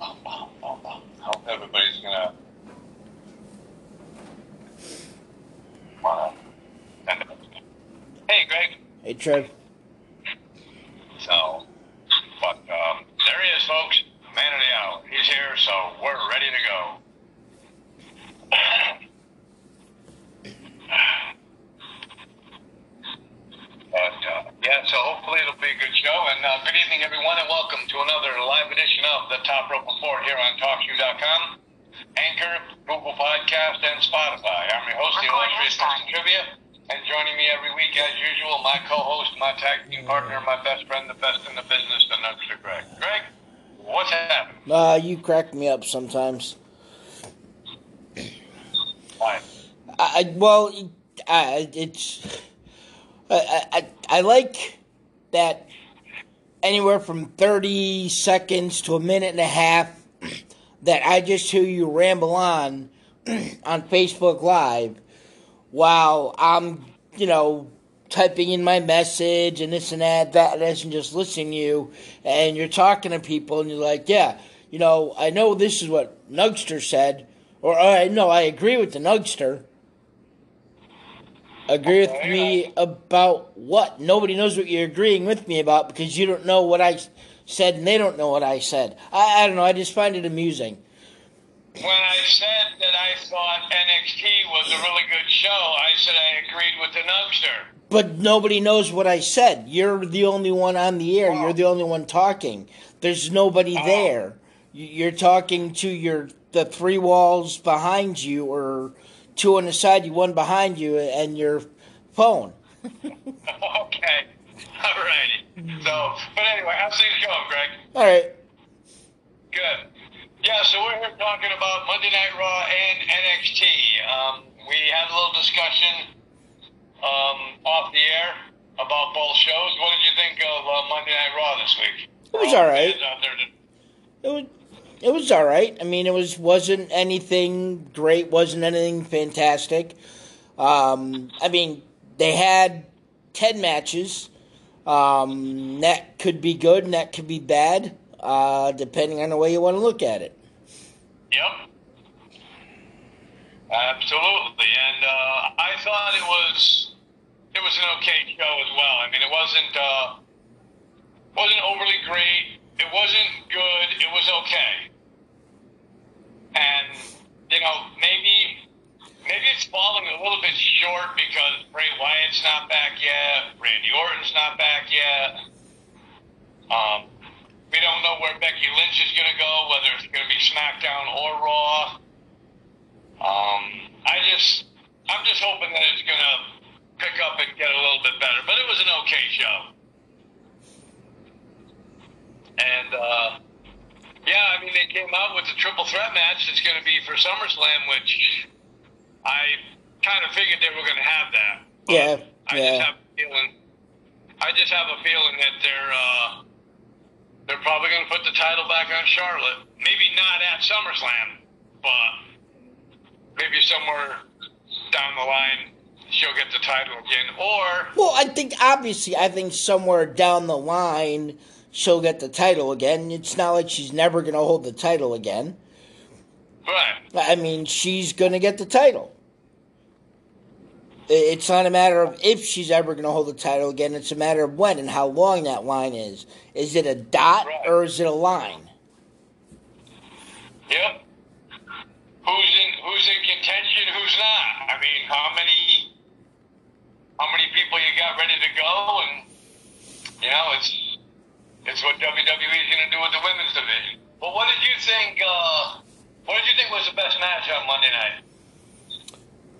Hope everybody's gonna wanna. Hey, Greg. Hey, Trev. So, but um, there he is, folks. Man of the hour. He's here, so we're ready to go. But uh, yeah, so hopefully it'll be a good show. And uh, good evening, everyone, and welcome to another live edition of the Top Rope Report here on TalkShoe.com, Anchor, Google Podcast, and Spotify. I'm your host, the illustrious Mr. Trivia, and joining me every week, as usual, my co-host, my tag team partner, my best friend, the best in the business, the Nugster Greg. Greg, what's happening? Uh, you crack me up sometimes. Fine. I, I well, I, it's I, I I like that anywhere from thirty seconds to a minute and a half that I just hear you ramble on on Facebook Live while I'm you know typing in my message and this and that that and this and just listening to you. And you're talking to people and you're like yeah you know I know this is what Nugster said or I no I agree with the Nugster agree with me about what? Nobody knows what you're agreeing with me about because you don't know what I said and they don't know what I said. I, I don't know. I just find it amusing. When I said that I thought NXT was a really good show, I said I agreed with the Nugster. But nobody knows what I said. You're the only one on the air. You're the only one talking. There's nobody Oh. there. You're talking to your the three walls behind you, or two on the side, you one behind you, and your phone. okay. Alrighty. So, but anyway, how's things going, Greg? All right. Good. Yeah, so we're here talking about Monday Night Raw and NXT. Um, we had a little discussion um, off the air about both shows. What did you think of uh, Monday Night Raw this week? It was all all right. fans out there that- It was it was all right. I mean, it was wasn't anything great, wasn't anything fantastic. Um, I mean, they had ten matches. Um, that could be good and that could be bad, uh, depending on the way you want to look at it. Yep. Absolutely, and uh, I thought it was it was an okay show as well. I mean, it wasn't uh, wasn't overly great. It wasn't good. It was okay. And you know, maybe maybe it's falling a little bit short because Bray Wyatt's not back yet. Randy Orton's not back yet. Um, we don't know where Becky Lynch is going to go, whether it's going to be SmackDown or Raw. Um, I just, I'm just hoping that it's going to pick up and get a little bit better. But it was an okay show. And, uh, yeah, I mean, they came out with the triple threat match that's going to be for SummerSlam, which I kind of figured they were going to have that. Yeah, I yeah. just have a feeling. I just have a feeling that they're uh, they're probably going to put the title back on Charlotte. Maybe not at SummerSlam, but maybe somewhere down the line she'll get the title again. Or Well, I think obviously, I think somewhere down the line she'll get the title again. It's not like she's never going to hold the title again. right, I mean, she's going to get the title. It's not a matter of if she's ever going to hold the title again. It's a matter of when and how long that line is. Is it a dot Right. or is it a line? yep. Who's in Who's in contention? Who's not? I mean, how many how many people you got ready to go? And you know, it's it's what WWE is going to do with the women's division. But what did you think? Uh, what did you think was the best match on Monday night?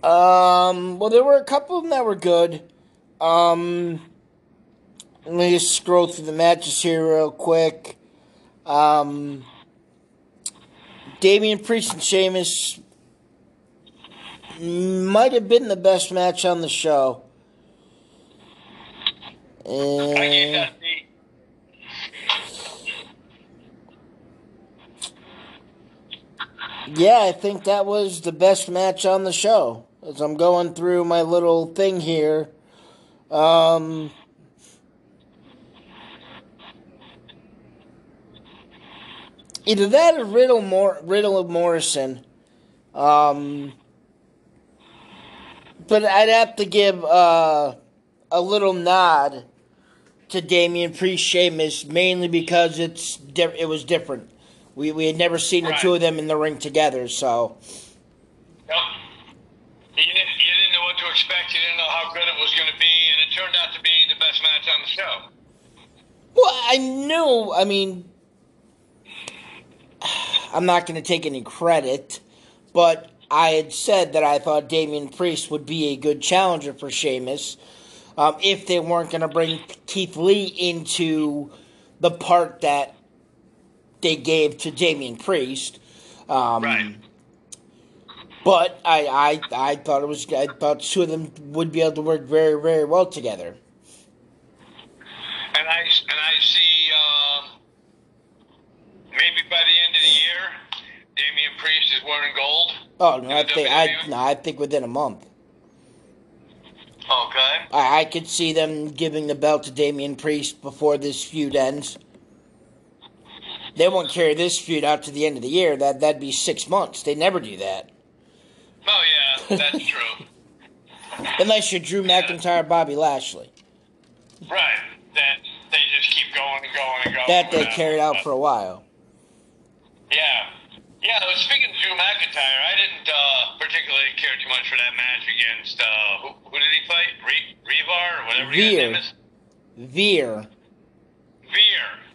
Um, well, there were a couple of them that were good. Um, let me just scroll through the matches here real quick. Um, Damian Priest and Sheamus might have been the best match on the show. I gave And that the yeah, I think that was the best match on the show. As I'm going through my little thing here, um, Either that or Riddle, Mor- Riddle of Morrison. Um, but I'd have to give uh, a little nod to Damian Priest Sheamus mainly because it's di- it was different. We we had never seen the two of them in the ring together, so Yep. You didn't, you didn't know what to expect. You didn't know how good it was going to be, and it turned out to be the best match on the show. well I knew. I mean, I'm not going to take any credit, but I had said that I thought Damian Priest would be a good challenger for Sheamus um, if they weren't going to bring Keith Lee into the part that they gave to Damian Priest. Um, Right. But I, I, I thought it was. I thought two of them would be able to work very, very well together. And I and I see um, maybe by the end of the year, Damian Priest is wearing gold. Oh no, I think I, no, I think within a month. Okay. I, I could see them giving the belt to Damian Priest before this feud ends. They won't carry this feud out to the end of the year. That that'd be six months. They never do that Oh yeah, that's true. unless you're Drew McIntyre, Bobby Lashley. Right. That they just keep going and going and going. That they carried out for a while. Yeah. Yeah, well, speaking of Drew McIntyre, I didn't uh, particularly care too much for that match against, uh, who, who did he fight? Re- Revar or whatever his name is? Veer. Veer.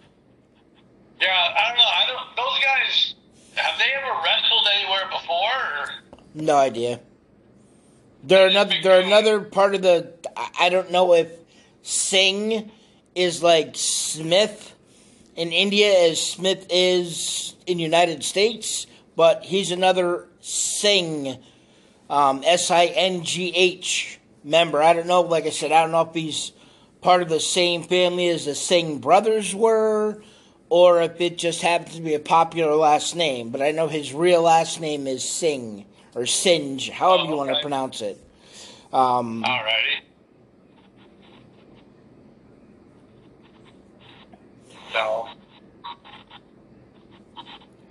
Yeah, I don't know. I don't. Those guys have they ever wrestled anywhere before? Or? No idea. They're another. They're another part of the. I- I don't know if Singh is like Smith in India as Smith is in United States, but he's another Singh, um, S I N G H member. I don't know. Like I said, I don't know if he's part of the same family as the Singh brothers were, or if it just happens to be a popular last name. But I know his real last name is Singh or Singe, however Oh, you want to pronounce it. Um, Alrighty. So,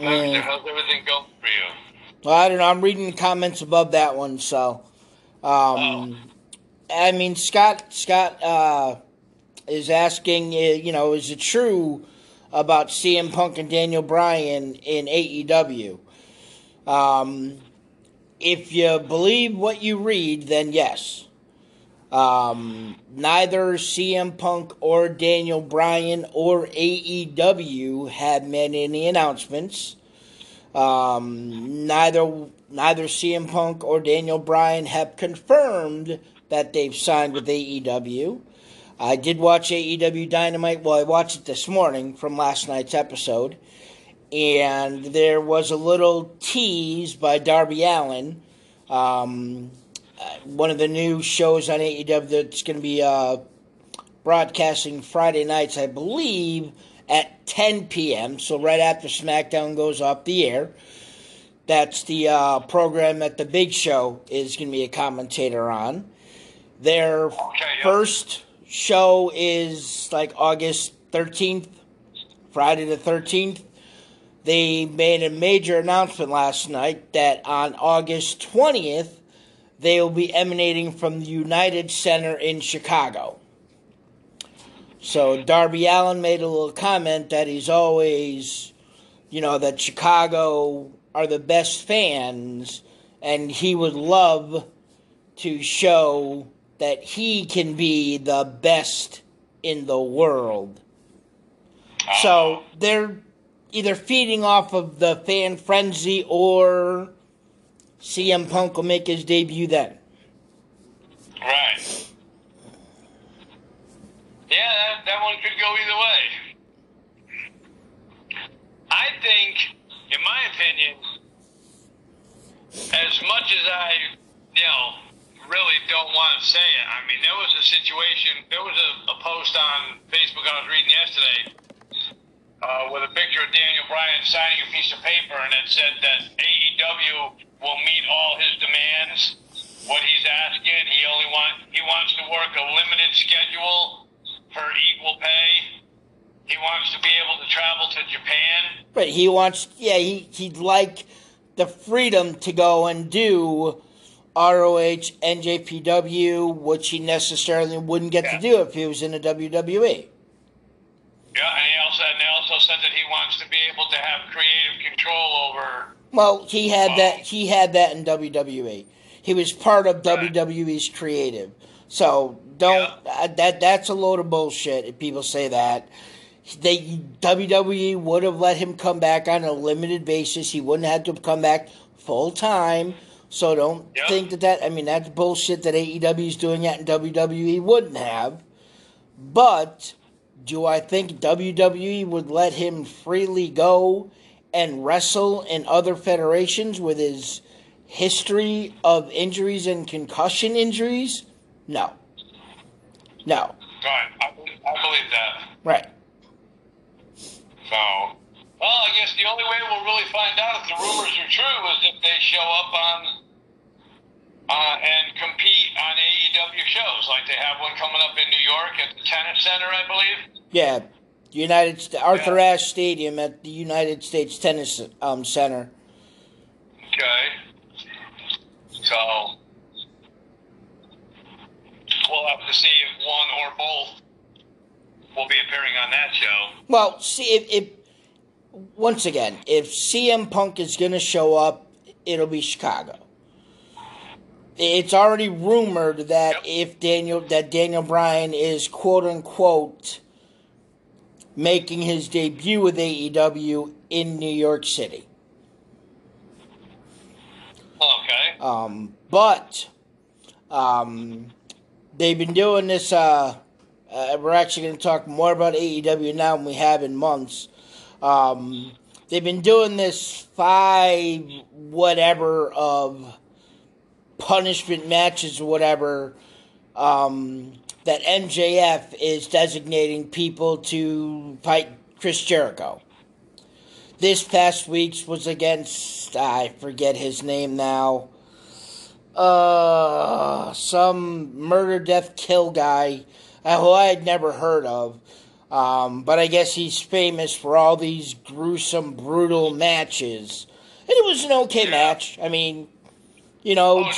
eh. how's everything going for you? Well, I don't know. I'm reading the comments above that one, so. Oh. Um, I mean, Scott Scott uh, is asking, uh, you know, is it true about CM Punk and Daniel Bryan in AEW? Um, if you believe what you read, then yes. Um, neither CM Punk or Daniel Bryan or AEW have made any announcements. Um, neither neither CM Punk or Daniel Bryan have confirmed that they've signed with AEW. I did watch AEW Dynamite. Well, I watched it this morning from last night's episode, and there was a little tease by Darby Allin. Um, uh, one of the new shows on AEW that's going to be uh, broadcasting Friday nights, I believe, at 10 p.m. So right after SmackDown goes off the air. That's the uh, program that the Big Show is going to be a commentator on. Their yeah. first show is like August 13th, Friday the 13th. They made a major announcement last night that on August 20th, they will be emanating from the United Center in Chicago. So Darby Allin made a little comment that he's always, you know, that Chicago are the best fans, and he would love to show that he can be the best in the world. So they're either feeding off of the fan frenzy or CM Punk will make his debut then. Right. Yeah, that, that one could go either way. I think, in my opinion, as much as I, you know, really don't want to say it, I mean, there was a situation, there was a, a post on Facebook I was reading yesterday uh, with a picture of Daniel Bryan signing a piece of paper, and it said that AEW will meet all his demands. What he's asking, he only want he wants to work a limited schedule for equal pay. He wants to be able to travel to Japan. But He wants. Yeah. He he'd like the freedom to go and do ROH, NJPW, which he necessarily wouldn't get Yeah. to do if he was in the WWE. Yeah, and he also and they also said that he wants to be able to have creative control over. Well, he had Oh. that. He had that in WWE. He was part of Right. WWE's creative. So don't uh, that. That's a load of bullshit. If people say that, they WWE would have let him come back on a limited basis. He wouldn't have to come back full time. So don't Yeah. think that that. I mean, that's bullshit that AEW is doing that and WWE wouldn't have. But do I think WWE would let him freely go and wrestle in other federations with his history of injuries and concussion injuries? No. No. Right, I, I believe that. Right. So, well, I guess the only way we'll really find out if the rumors are true is if they show up on uh, and compete on AEW shows, like they have one coming up in New York at the Tennis Center, I believe. Yeah. United St- Arthur Yeah. Ashe Stadium at the United States Tennis um, Center. Okay. So, we'll have to see if one or both will be appearing on that show. Well, see if, if once again, if CM Punk is going to show up, it'll be Chicago. It's already rumored that Yep. if Daniel that Daniel Bryan is quote unquote making his debut with AEW in New York City. Okay. Um, but um, they've been doing this. Uh, uh, we're actually going to talk more about AEW now than we have in months. Um, they've been doing this five whatever of punishment matches or whatever um, that MJF is designating people to fight Chris Jericho. This past week's was against I forget his name now. Uh, some murder, death, kill guy uh, who I had never heard of. Um, but I guess he's famous for all these gruesome, brutal matches. And it was an okay match. I mean, you know, Oh, Nick,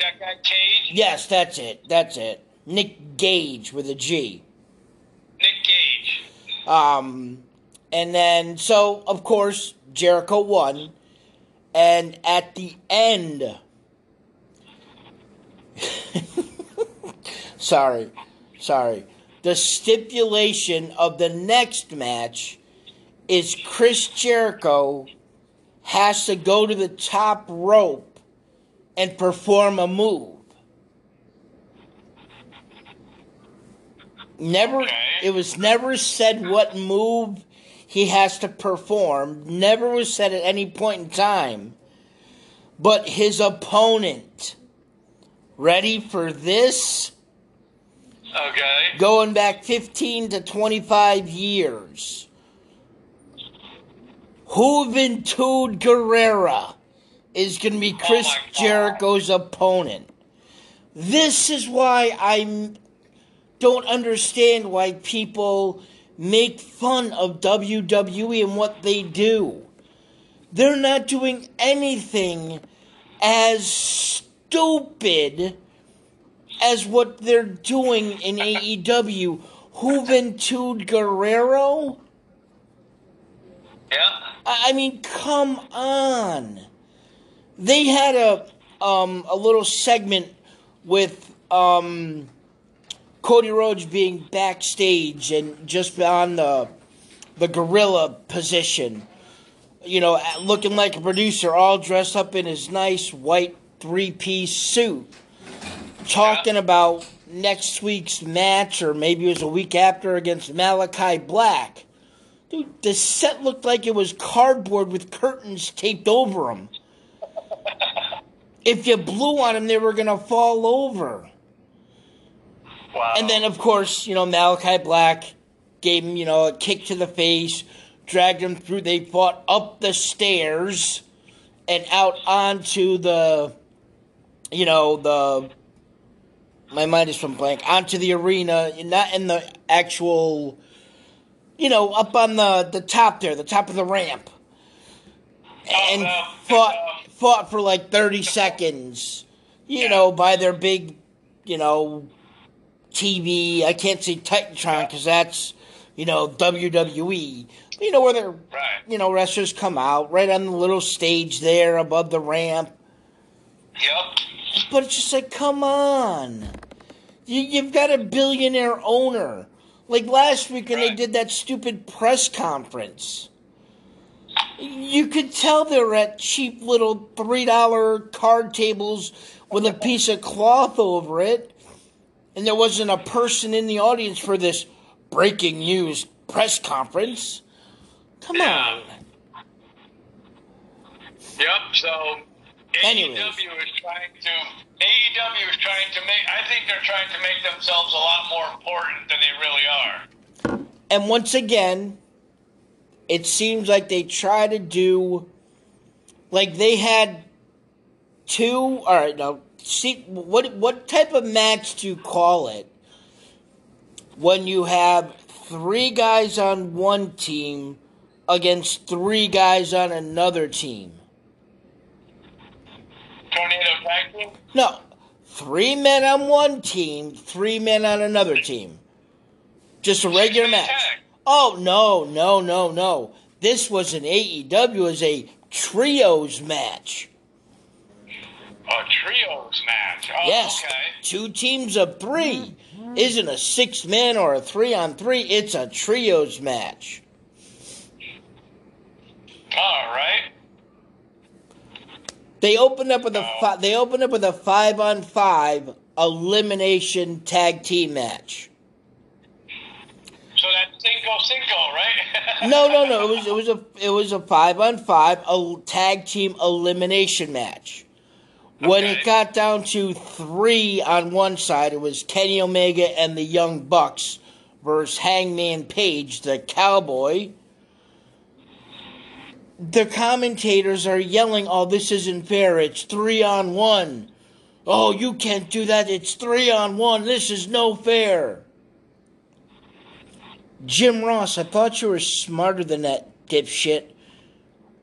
that guy Cage? yes, that's it. That's it. Nick Gage with a G. Nick Gage. Um, and then, so, of course, Jericho won. And at the end, sorry, sorry. The stipulation of the next match is Chris Jericho has to go to the top rope and perform a move. Never, Okay. it was never said what move he has to perform. Never was said at any point in time. But his opponent, ready for this? Okay. Going back 15 to 25 years. Juventud Guerrera is going to be oh Chris Oh. Jericho's opponent. This is why I don't understand why people make fun of WWE and what they do. They're not doing anything as stupid as what they're doing in AEW. Juventud Guerrera? Yeah. I I mean, come on. They had a um a little segment with um Cody Rhodes being backstage and just on the the gorilla position. You know, looking like a producer, all dressed up in his nice white three piece suit, talking about next week's match, or maybe it was a week after against Malakai Black. Dude, the set looked like it was cardboard with curtains taped over them. If you blew on them, they were going to fall over. Wow. And then, of course, you know, Malakai Black gave him, you know, a kick to the face, dragged him through. They fought up the stairs and out onto the, you know, the. My mind is from blank. Onto the arena, not in the actual you know, up on the the top there, the top of the ramp, and uh, fought fought for like thirty seconds. You Yeah. know, by their big, you know, TV. I can't say Titantron because that's you know WWE. But you know where they're Right. you know wrestlers come out right on the little stage there above the ramp. Yep. But it's just like, come on. You, you've got a billionaire owner. Like last week when they did that stupid press conference. You could tell they were at cheap little $3 card tables with a piece of cloth over it. And there wasn't a person in the audience for this breaking news press conference. Come Yeah. on. Yep. So Anyways. AEW is trying to AEW is trying to make. I think they're trying to make themselves a lot more important than they really are. And once again, it seems like they try to do like they had two all right now see what what type of match do you call it when you have three guys on one team against three guys on another team Tornado tag team. no three men on one team three men on another team just a regular match. Oh no, no, no, no. This was an AEW as a trios match. A trios match. Oh, yes. Okay. Two teams of 3 mm-hmm. Isn't a six man or a three on three, it's a trios match. All right. They opened up with a fi- they opened up with a 5 on 5 elimination tag team match. So that's Cinco Cinco, right? No, no, no. It was it was a it was a five on five a tag team elimination match. When it got down to three on one side, it was Kenny Omega and the Young Bucks versus Hangman Page, the Cowboy. The commentators are yelling, "Oh, this isn't fair! It's three on one! Oh, you can't do that! It's three on one! This is no fair!" Jim Ross, I thought you were smarter than that, dipshit.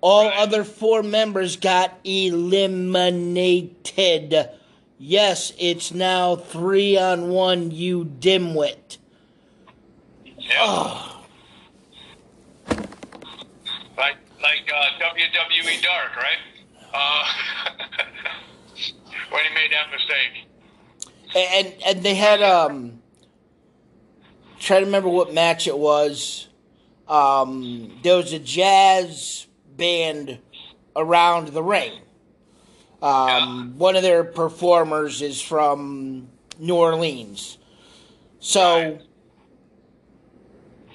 All Right. other four members got eliminated. Yes, it's now three on one, you dimwit. Yep. Oh, Like like uh, WWE Dark, right? Uh, when he made that mistake. and and they had um. Try to remember what match it was. Um, there was a jazz band around the ring. Um, One of their performers is from New Orleans. So Right.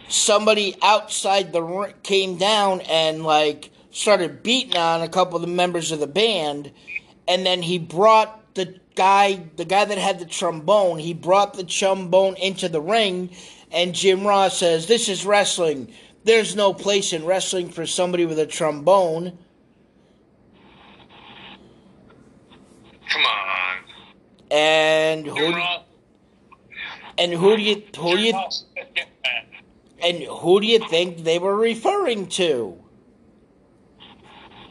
somebody outside the ring came down and like started beating on a couple of the members of the band, and then he brought the guy, the guy that had the trombone, he brought the trombone into the ring, and Jim Ross says, "This is wrestling. There's no place in wrestling for somebody with a trombone." Come on. And who Jim do, Ross. and who do you who do you and who do you think they were referring to?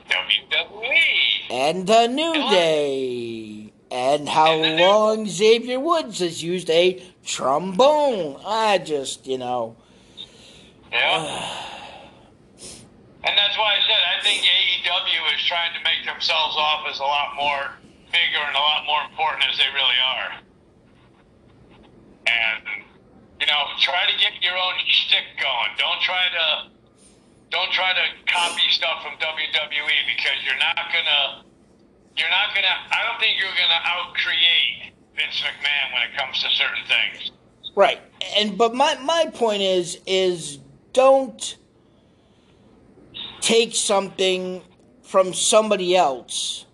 WWE. And the New Day. And how long Xavier Woods has used a trombone. I just, you know. Yeah. and that's why I said I think AEW is trying to make themselves off as a lot more bigger and a lot more important as they really are. And you know, try to get your own shtick going. Don't try to don't try to copy stuff from WWE because you're not gonna you're not gonna I don't think you're gonna outcreate Vince McMahon when it comes to certain things. Right. And but my my point is is don't take something from somebody else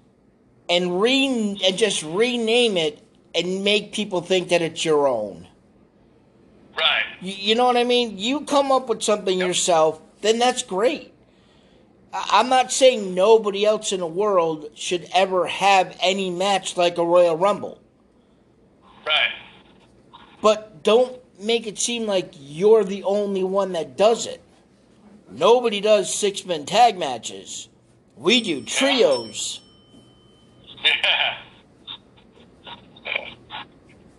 and re and just rename it and make people think that it's your own. Right. You, you know what I mean? You come up with something yourself, then that's great. I'm not saying nobody else in the world should ever have any match like a Royal Rumble, Right. but don't make it seem like you're the only one that does it. Nobody does six man tag matches. We do trios. Yeah.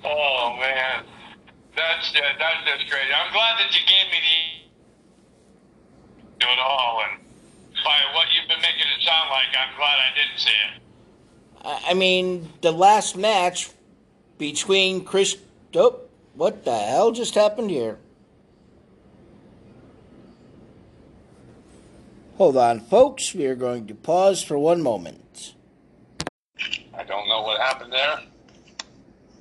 oh man, that's uh, that's just crazy. I'm glad that you gave me the do it all, and by what you've been making it sound like, I'm glad I didn't see it. I mean, the last match between Chris. Oh, what the hell just happened here? Hold on, folks. We are going to pause for one moment. I don't know what happened there,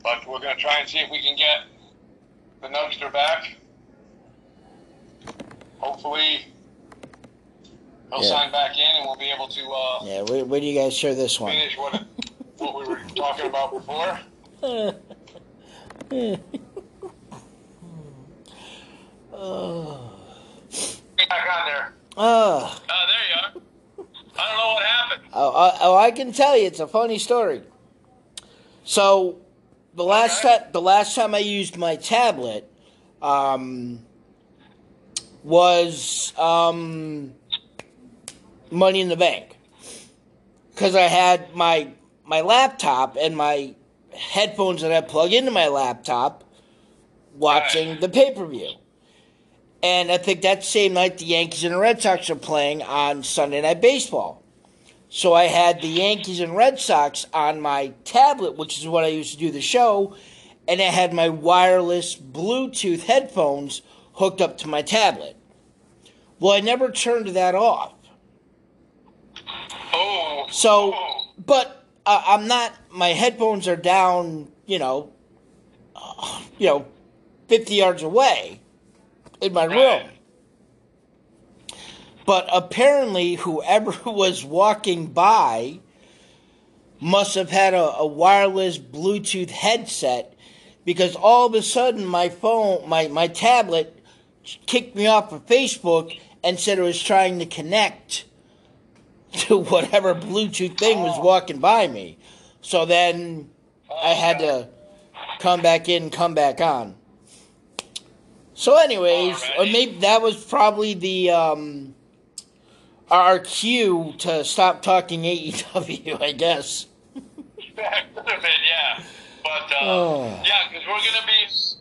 but we're going to try and see if we can get the Nugster back. Hopefully, he'll Yeah. sign back in, and we'll be able to uh, Yeah, where, where do you guys share this one? finish what what we were talking about before. oh. Get back on there. Oh, Oh, there you are. I don't know what happened. oh, oh, I can tell you, it's a funny story. So, the last Okay. time the last time I used my tablet, um, was um, Money in the Bank, because I had my my laptop and my headphones that I plug into my laptop, watching the pay per view. And I think that same night the Yankees and the Red Sox are playing on Sunday Night Baseball. So I had the Yankees and Red Sox on my tablet, which is what I used to do the show, and I had my wireless Bluetooth headphones hooked up to my tablet. Well, I never turned that off. So, but uh, I'm not. My headphones are down. You know, uh, you know, fifty yards away in my room. But apparently, whoever was walking by must have had a, a wireless Bluetooth headset because all of a sudden my phone, my, my tablet, kicked me off of Facebook and said it was trying to connect to whatever Bluetooth thing was Oh. walking by me. So then I had to come back in, come back on. So, anyways, or maybe that was probably the um, our cue to stop talking AEW. I guess. That could have been, yeah. But, uh, Oh. yeah, because we're going to be,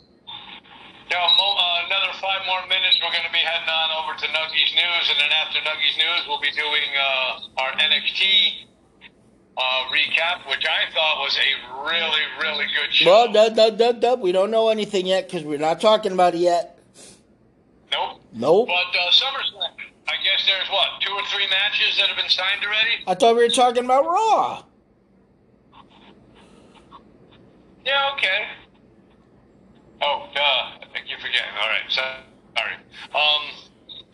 mo- uh, another five more minutes, we're going to be heading on over to Nuggies News. And then after Nuggies News, we'll be doing uh, our NXT uh, recap, which I thought was a really, really good show. Well, dub, dub, dub, dub. We don't know anything yet because we're not talking about it yet. Nope. Nope. But uh, SummerSlam, I guess there's what, two or three matches that have been signed already? I thought we were talking about Raw. Yeah, okay. Oh, duh. I think you're forgetting. All right, so, sorry. Um,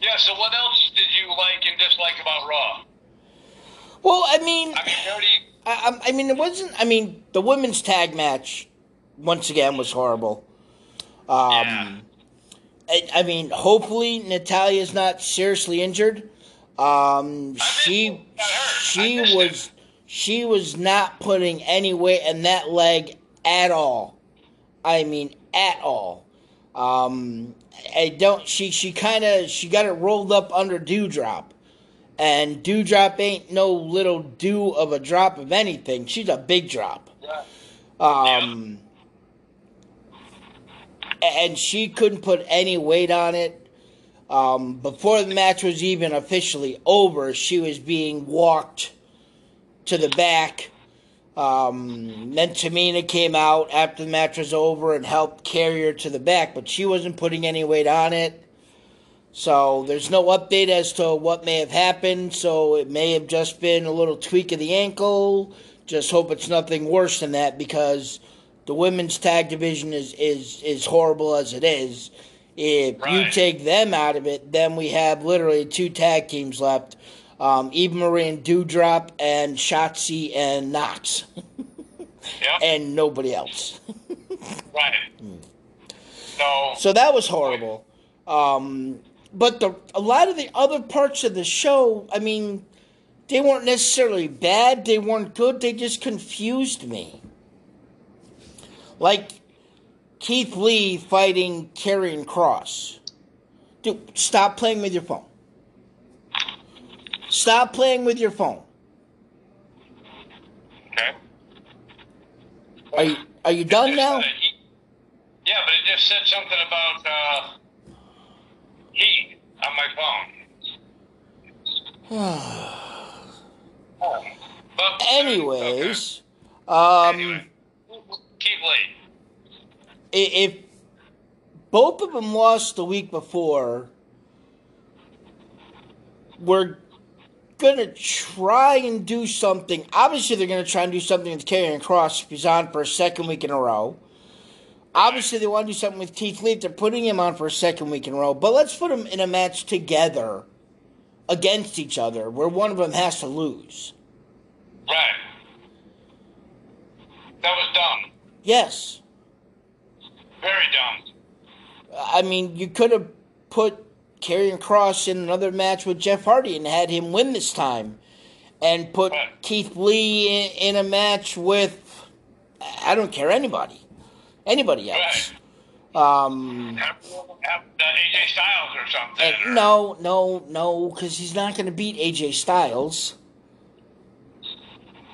yeah. So, what else did you like and dislike about Raw? Well, I mean, I mean, I, I- mean, it wasn't. I mean, the women's tag match once again was horrible. Um, Yeah. I, I mean, hopefully Natalya's not seriously injured. Um, she got hurt. I she was she was not putting any weight in that leg at all. I mean, at all. Um, I don't. She she kind of she got it rolled up under Doudrop, and Doudrop ain't no little dew of a drop of anything. She's a big drop. Um, and she couldn't put any weight on it. Um, before the match was even officially over, she was being walked to the back. Um, then Tamina came out after the match was over and helped carry her to the back, but she wasn't putting any weight on it. So there's no update as to what may have happened. So it may have just been a little tweak of the ankle. Just hope it's nothing worse than that because the women's tag division is is is horrible as it is. If you take them out of it, then we have literally two tag teams left: um, Eva Marie and Doudrop, and Shotzi and Nox, Yep. and nobody else. right. So. So that was horrible. Um, but the a lot of the other parts of the show, I mean, they weren't necessarily bad. They weren't good. They just confused me. Like Keith Lee fighting Karrion Kross. Dude, stop playing with your phone. Stop playing with your phone. Okay. Are you are you done now? uh, yeah, but it just said something about uh, heat on my phone. But, Anyways, okay. um, Anyway. Lee. i- if both of them lost the week before, we're gonna try and do something. Obviously, they're gonna try and do something with Karrion Kross if he's on for a second week in a row. Obviously, they want to do something with Keith Lee they're putting him on for a second week in a row. But let's put them in a match together against each other, where one of them has to lose. Right. That was dumb. Yes. Very dumb. I mean, you could have put Karrion Kross in another match with Jeff Hardy and had him win this time, and put Right. Keith Lee in, in a match with I don't care anybody, anybody else. Um, Have, have AJ Styles or something. and or- no, no, no, because he's not going to beat AJ Styles.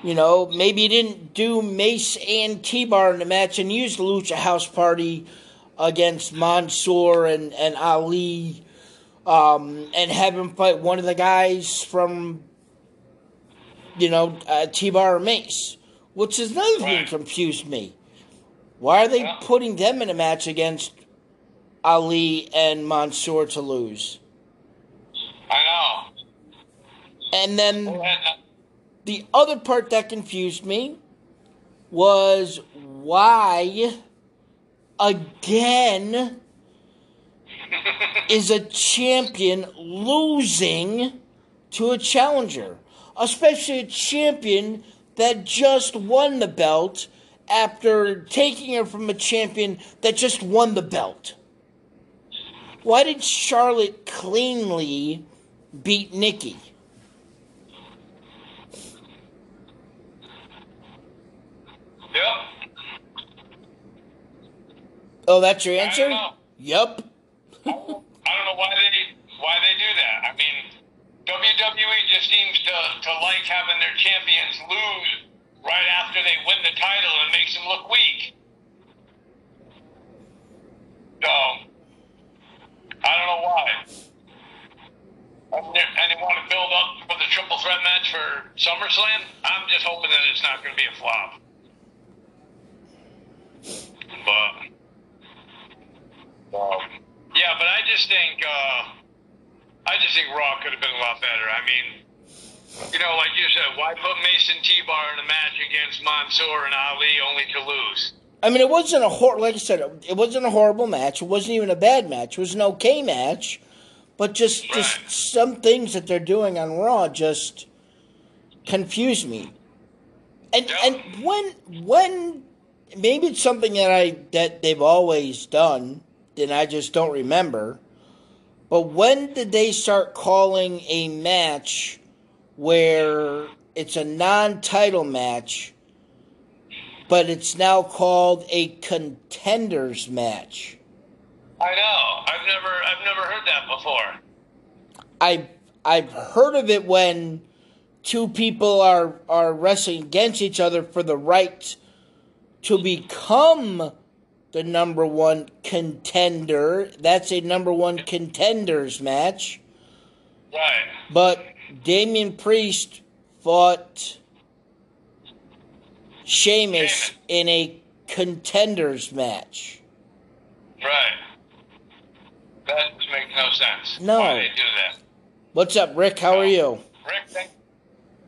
You know, maybe he didn't do Mace and T Bar in the match and use the Lucha House Party against Mansoor and, and Ali um, and have him fight one of the guys from, you know, uh, T Bar or Mace, which is another thing that confused me. Why are they Yeah. putting them in a match against Ali and Mansoor to lose? I know. And then the other part that confused me was why again is a champion losing to a challenger, especially a champion that just won the belt after taking it from a champion that just won the belt. Why did Charlotte cleanly beat Nikki? yep. Oh, that's your answer? know. I don't know why they why they do that. I mean, WWE just seems to, to like having their champions lose right after they win the title and makes them look weak. So I don't know why. And they want to build up for the triple threat match for SummerSlam. I'm just hoping that it's not going to be a flop. But um, yeah, but I just think uh, I just think Raw could have been a lot better. I mean, you know, like you said, why put Mace and T-Bar in a match against Mansoor and Ali only to lose? I mean, it wasn't a hor- like I said, it wasn't a horrible match. It wasn't even a bad match. It was an okay match, but just just some things that they're doing on Raw just confuse me. And Yeah. and when when maybe it's something that I that they've always done, and I just don't remember. But when did they start calling a match where it's a non-title match? but it's now called a contenders match. I know. I've never I've never heard that before. I I've heard of it when two people are are wrestling against each other for the right to become the number one contender. That's a number one contenders match. Right. But Damian Priest fought Sheamus in a contenders match. Right. That makes no sense. No. Why they do that? What's up, Rick? How are you? Rick, thank-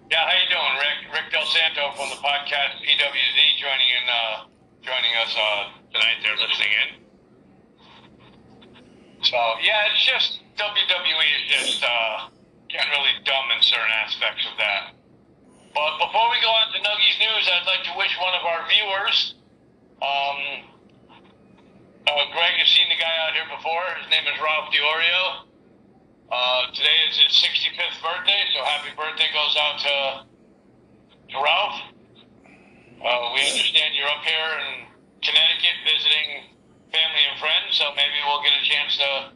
yeah, how you doing, Rick? Rick Del Santo from the podcast PWZ joining in, uh, joining us uh, tonight. They're listening in. So yeah, it's just WWE is just uh, getting really dumb in certain aspects of that. But before we go on to Nuggies News, I'd like to wish one of our viewers, um, uh, Greg, you've seen the guy out here before. His name is Ralph Diorio. Uh, today is his 65th birthday, so happy birthday goes out to, to Ralph. Uh, we understand you're up here in Connecticut visiting family and friends, so maybe we'll get a chance to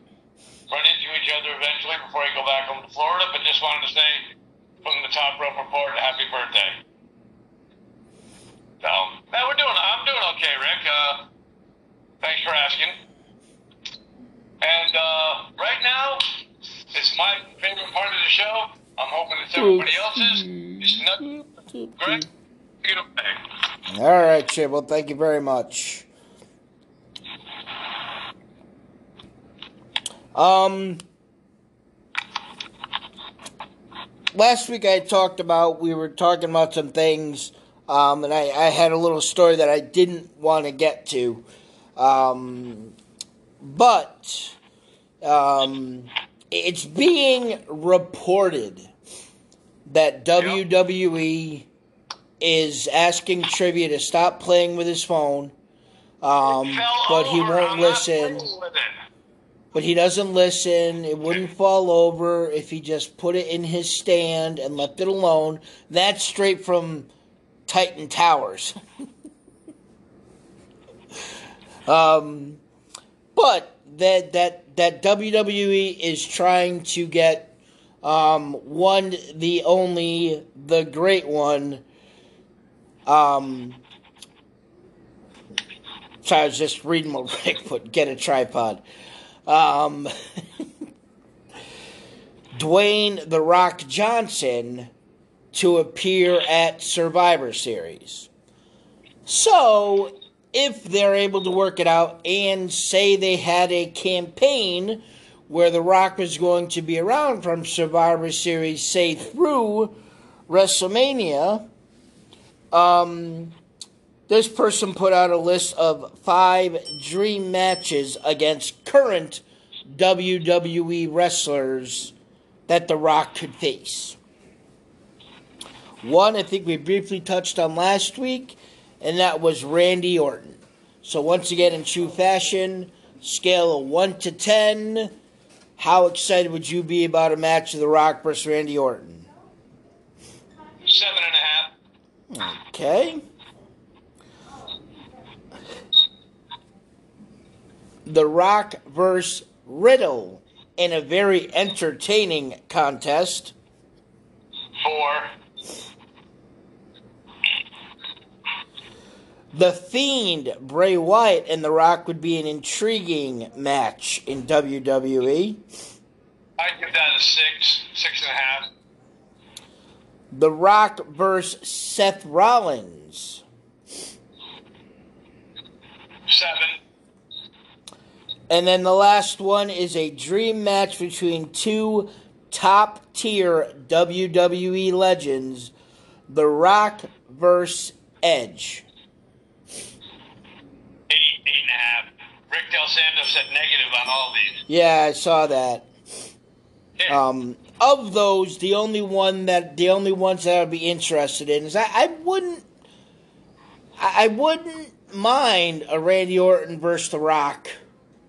run into each other eventually before you go back home to Florida. But just wanted to say from the top rope report, happy birthday. So, man, we're doing. I'm doing okay, Rick. Uh, thanks for asking. And uh, right now, it's my favorite part of the show. I'm hoping it's everybody else's. It's not Greg. All right, Chip. Well, thank you very much. Um, last week I talked about we were talking about some things, um, and I, I had a little story that I didn't want to get to, um, but um, it's being reported that WWE is asking Trivia to stop playing with his phone, um, but he over. won't I'm listen. playing with it. But he doesn't listen. It wouldn't fall over if he just put it in his stand and left it alone. That's straight from Titan Towers. um, but that that that WWE is trying to get um, one, the only, the great one. Um, sorry, I was just reading my Rick, but get a tripod. Um, Dwayne The Rock Johnson to appear at Survivor Series. So, if they're able to work it out and say they had a campaign where The Rock was going to be around from Survivor Series, say through WrestleMania, um, this person put out a list of five dream matches against current WWE wrestlers that The Rock could face. One, I think we briefly touched on last week, and that was Randy Orton. So, once again, in true fashion, scale of 1 to 10, how excited would you be about a match of The Rock versus Randy Orton? Seven and a half. Okay. The Rock versus Riddle in a very entertaining contest. Four. The Fiend, Bray Wyatt, and The Rock would be an intriguing match in WWE. I'd give that a six, six and a half. The Rock versus Seth Rollins. Seven. And then the last one is a dream match between two top tier WWE legends The Rock versus Edge. Eight, eight and a half. Rick Del Santo said negative on all these. Yeah, I saw that. Um, of those, the only one that the only ones that I'd be interested in is I, I wouldn't I, I wouldn't mind a Randy Orton versus The Rock,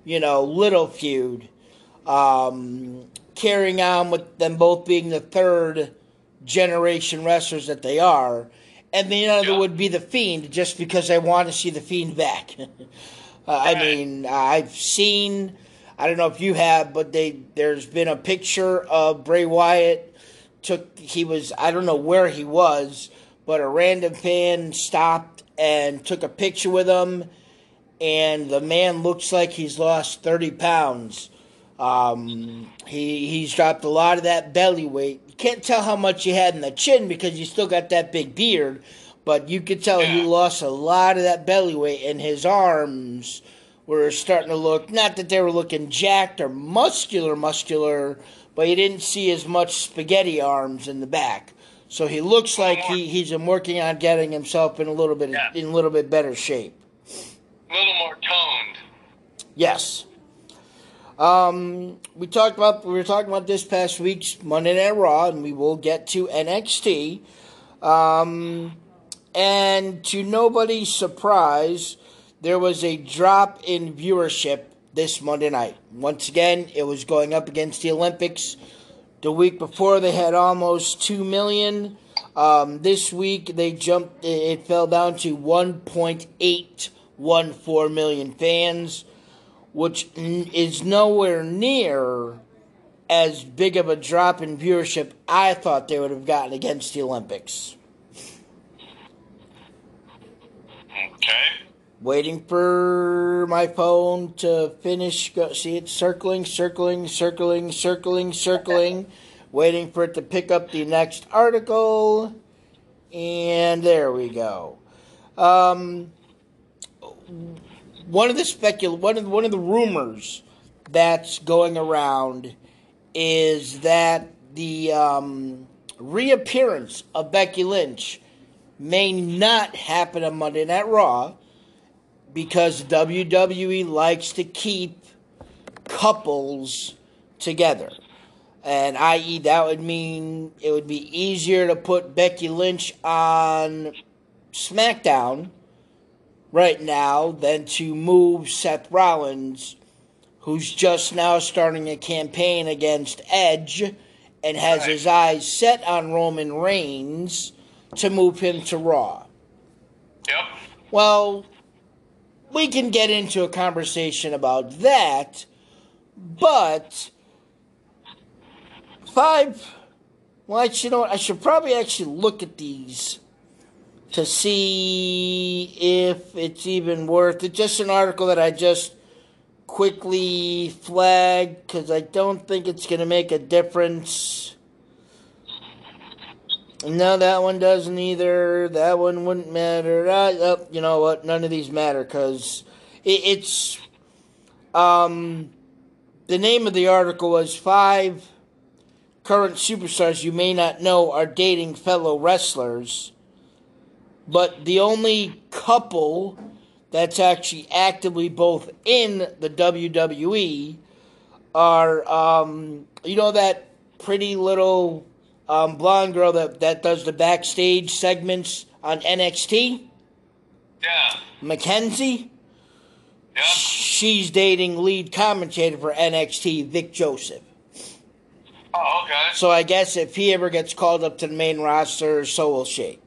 you know, little feud. Um, carrying on with them both being the third generation wrestlers that they are. And the other Yeah. would be the Fiend, just because I want to see the Fiend back. uh, I mean, I've seen, I don't know if you have, but they there's been a picture of Bray Wyatt. Took he was I don't know where he was, but a random fan stopped and took a picture with him, and the man looks like he's lost thirty pounds. Um, he he's dropped a lot of that belly weight. You can't tell how much he had in the chin because you still got that big beard, but you could tell he lost a lot of that belly weight, and his arms were starting to look not that they were looking jacked or muscular, muscular, but you didn't see as much spaghetti arms in the back. So he looks like he, he's been working on getting himself in a little bit Yeah. in a little bit better shape. A little more toned. Yes. Um, we talked about we were talking about this past week's Monday Night Raw, and we will get to NXT. Um, and to nobody's surprise, there was a drop in viewership this Monday night. Once again, it was going up against the Olympics. The week before, they had almost two million. Um, this week, they jumped. It fell down to 1.814 million fans. which is nowhere near as big of a drop in viewership I thought they would have gotten against the Olympics. Okay. Waiting for my phone to finish. Go, see it circling, circling, circling, circling, circling. Waiting for it to pick up the next article. And there we go. Um, one of the specul one of one of the rumors that's going around is that the um, reappearance of Becky Lynch may not happen on Monday Night Raw because WWE likes to keep couples together. And i.e., that would mean it would be easier to put Becky Lynch on SmackDown right now than to move Seth Rollins, who's just now starting a campaign against Edge and has Right. his eyes set on Roman Reigns to move him to Raw. Yep. Well, we can get into a conversation about that, but five. Well, should, you know what? I should probably actually look at these to see if it's even worth it. Just an article that I just quickly flagged because I don't think it's going to make a difference. No, that one doesn't either. That one wouldn't matter. Uh, oh, you know what? None of these matter because it, it's. Um, the name of the article was Five Current Superstars You May Not Know Are Dating Fellow Wrestlers. But the only couple that's actually actively both in the WWE are, um, you know, that pretty little um, blonde girl that, that does the backstage segments on NXT, Yeah. Mackenzie. Yep. She's dating lead commentator for NXT, Vic Joseph. Oh, okay. So I guess if he ever gets called up to the main roster, so will she.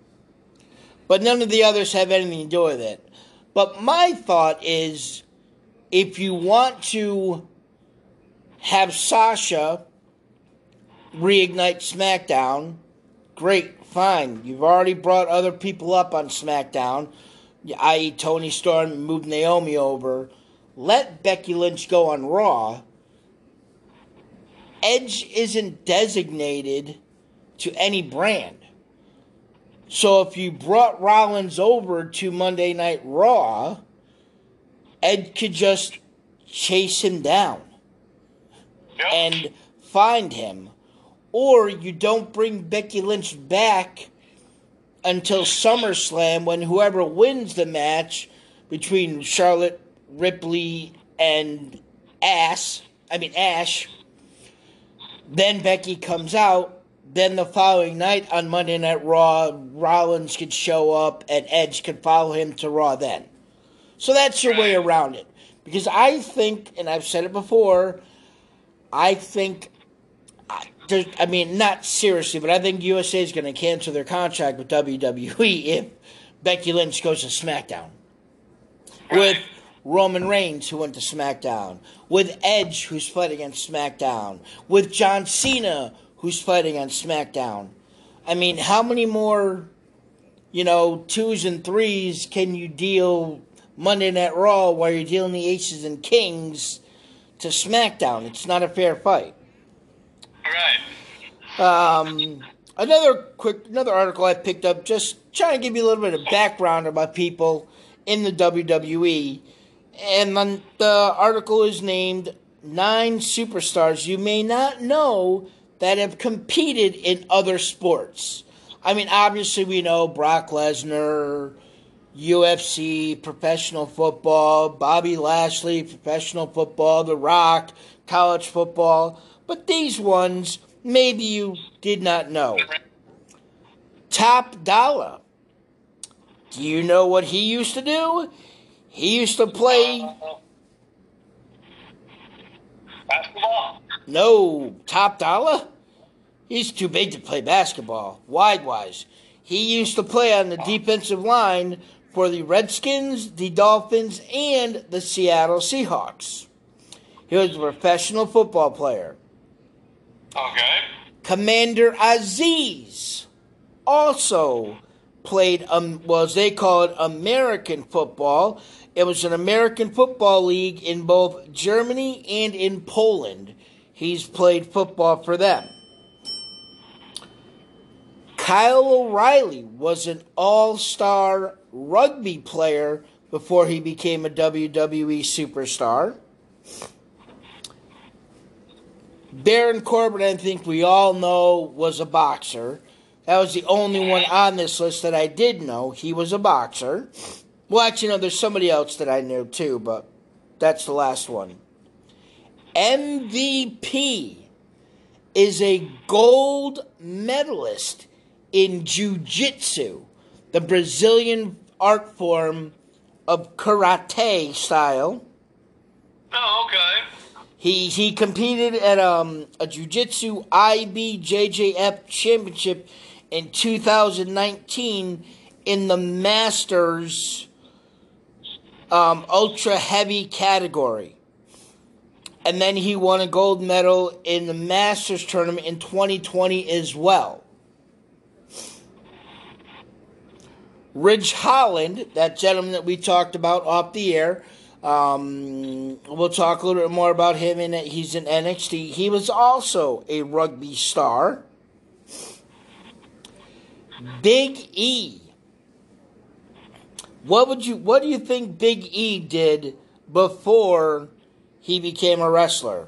But none of the others have anything to do with it. But my thought is if you want to have Sasha reignite SmackDown, great, fine. You've already brought other people up on SmackDown, i.e., Toni Storm, moved Naomi over. Let Becky Lynch go on Raw. Edge isn't designated to any brand. So if you brought Rollins over to Monday Night Raw, Ed could just chase him down Yep. and find him. Or you don't bring Becky Lynch back until SummerSlam when whoever wins the match between Charlotte, Ripley, and Ass, I mean Ash, then Becky comes out. Then the following night on Monday Night Raw, Rollins could show up and Edge could follow him to Raw then. So that's your way around it. Because I think, and I've said it before, I think, I- mean, not seriously, but I think USA is going to cancel their contract with WWE if Becky Lynch goes to SmackDown. With Roman Reigns, who went to SmackDown. With Edge, who's fighting on SmackDown. With John Cena, who's fighting on SmackDown. I mean, how many more, you know, twos and threes can you deal Monday Night Raw while you're dealing the aces and kings to SmackDown? It's not a fair fight. Right. Um, another quick, another article I picked up, just trying to give you a little bit of background about people in the WWE, and then the article is named Nine Superstars You May Not Know That Have Competed in Other Sports. I mean, obviously, we know Brock Lesnar, UFC, professional football, Bobby Lashley, professional football, The Rock, college football, but these ones maybe you did not know. Top Dollar. Do you know what he used to do? He used to play. Basketball. No, Top Dollar? He's too big to play basketball, wide wise. He used to play on the defensive line for the Redskins, the Dolphins, and the Seattle Seahawks. He was a professional football player. Okay. Commander Azeez also played, um, well, as they call it, American football. It was an American football league in both Germany and in Poland. He's played football for them. Kyle O'Reilly was an all star rugby player before he became a WWE superstar. Baron Corbin, I think we all know, was a boxer. That was the only one on this list that I did know. He was a boxer. Well, actually, no, there's somebody else that I knew too, but that's the last one. MVP is a gold medalist in Jiu Jitsu, the Brazilian art form of karate style. Oh, okay. He he competed at um, a jiu-jitsu IBJJF championship in 2019 in the Masters um, ultra heavy category. And then he won a gold medal in the Masters tournament in 2020 as well. Ridge Holland, that gentleman that we talked about off the air, um, we'll talk a little bit more about him in he's in NXT. He was also a rugby star. Big E. What would you what do you think Big E did before he became a wrestler?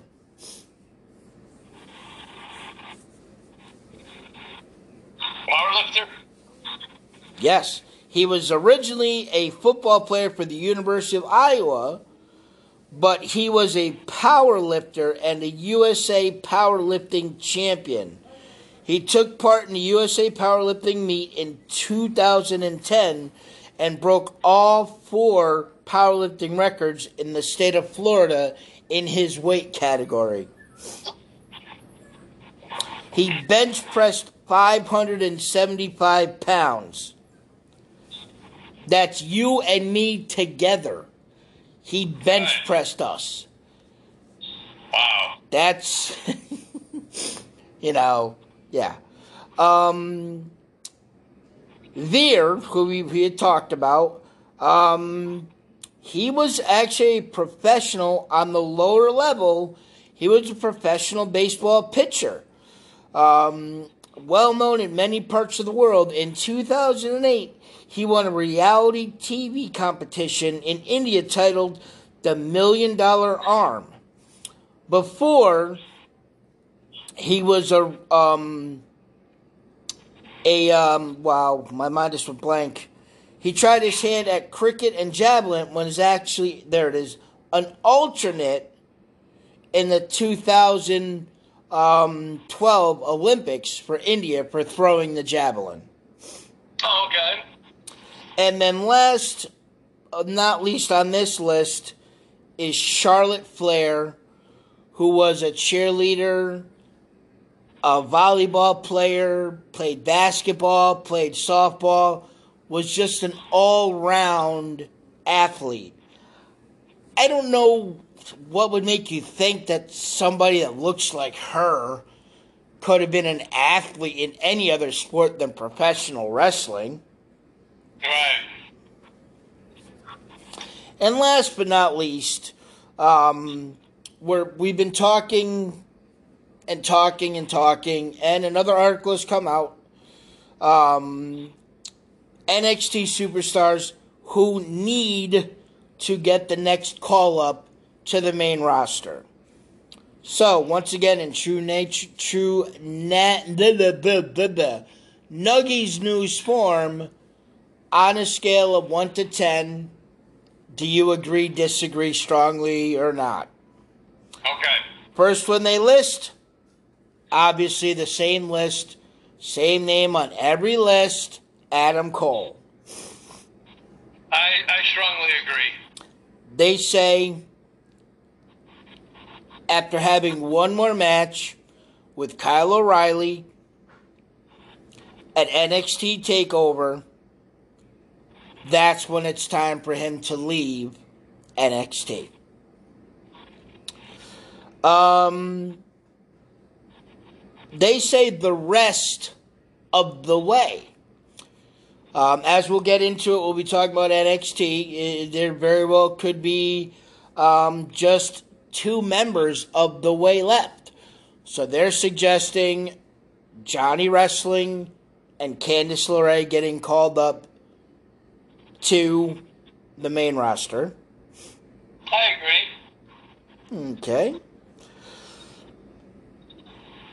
Powerlifter? Yes. He was originally a football player for the University of Iowa, but he was a power lifter and a USA powerlifting champion. He took part in the USA powerlifting meet in 2010 and broke all four powerlifting records in the state of Florida in his weight category. He bench pressed 575 pounds. That's you and me together. He bench pressed us. Wow. That's, you know, yeah. Um, Veer, who we, we had talked about, um, he was actually a professional on the lower level. He was a professional baseball pitcher. Um, well known in many parts of the world. In 2008, he won a reality TV competition in India titled The Million Dollar Arm. Before, he was a um, a um, wow, my mind just went blank. He tried his hand at cricket and javelin when it's actually there it is an alternate in the 2012 um, 12 Olympics for India for throwing the javelin. Oh, okay. And then last, uh, not least on this list, is Charlotte Flair, who was a cheerleader, a volleyball player, played basketball, played softball, was just an all round athlete. I don't know what would make you think that somebody that looks like her could have been an athlete in any other sport than professional wrestling. Right. And last but not least, um, we're, we've been talking and talking and talking, and another article has come out. Um, NXT superstars who need to get the next call up to the main roster. So once again, in true nature, true na- Nuggies news form, on a scale of 1 to 10, do you agree, disagree strongly, or not? Okay. First one they list, obviously the same list, same name on every list, Adam Cole. I, I strongly agree. They say, after having one more match with Kyle O'Reilly at NXT TakeOver, that's when it's time for him to leave NXT. Um, they say the rest of the way. Um, as we'll get into it, we'll be talking about NXT. There very well could be um, just two members of the way left. So they're suggesting Johnny Wrestling and Candice LeRae getting called up to the main roster. I agree. Okay.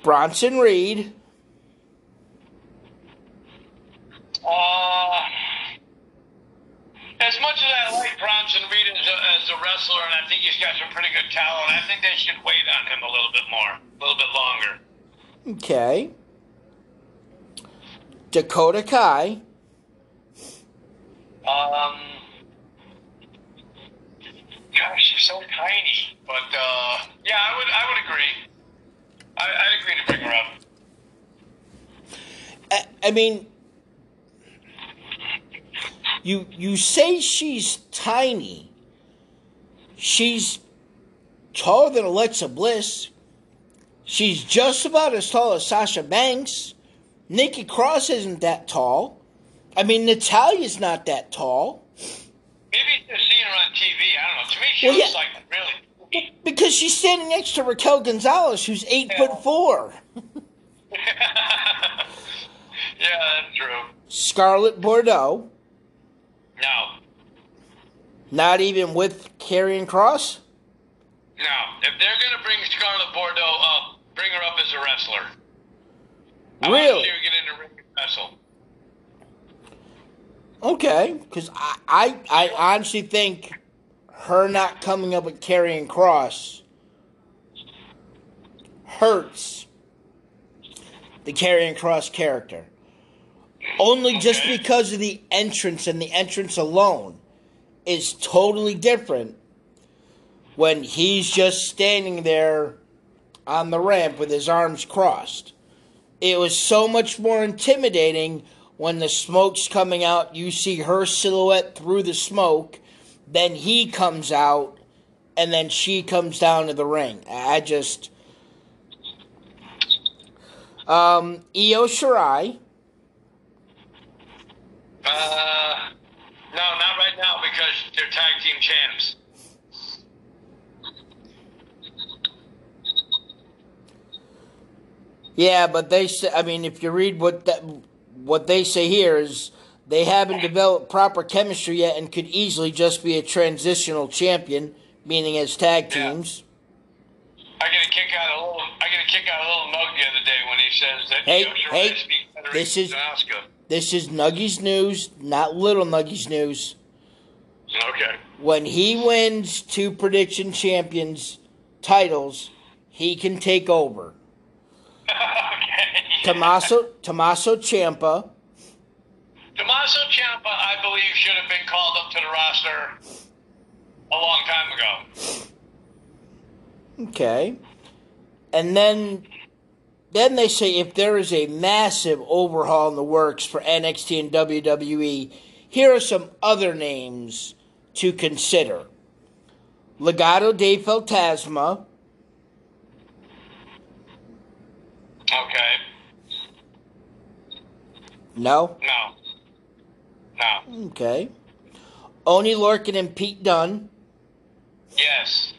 Bronson Reed. Uh, much as I like Bronson Reed as a, as a wrestler, and I think he's got some pretty good talent, I think they should wait on him a little bit more, a little bit longer. Okay. Dakota Kai. Um, gosh, she's so tiny, but uh, yeah, I would, I would agree. I, I'd agree to bring her up. I, I mean, you you say she's tiny. She's taller than Alexa Bliss. She's just about as tall as Sasha Banks. Nikki Cross isn't that tall. I mean, Natalya's not that tall. Maybe just seeing her on TV. I don't know. To me, she Well, looks yeah. like really. Because she's standing next to Raquel Gonzalez, who's eight Yeah. foot four. yeah, that's true. Scarlett Bordeaux, No, not even with Karrion Kross. no. If they're gonna bring Scarlett Bordeaux up, bring her up as a wrestler. I Really? her get in the ring and wrestle. Okay, because I, I, I honestly think her not coming up with Karrion Kross hurts the Karrion Kross character. Only just because of the entrance and the entrance alone is totally different when he's just standing there on the ramp with his arms crossed. It was so much more intimidating when the smoke's coming out, you see her silhouette through the smoke, then he comes out, and then she comes down to the ring. I just. Um, Io Shirai. Uh, no, not right now because they're tag team champs. Yeah, but they say, I mean, if you read what that, what they say here is they haven't developed proper chemistry yet and could easily just be a transitional champion, meaning as tag Yeah. teams. I get a kick out of a little. I get a kick out a little mug the other day when he says that Hey, hey, this is- Asuka. This is Nuggies news, not Little Nuggies news. Okay. When he wins two prediction champions titles, he can take over. okay. Tommaso Tommaso Ciampa, Tommaso Ciampa, I believe, should have been called up to the roster a long time ago. okay, and then then they say if there is a massive overhaul in the works for NXT and WWE, here are some other names to consider: Legado del Fantasma, Okay. no, No. No. okay, Oni Lorcan and Pete Dunne. Yes.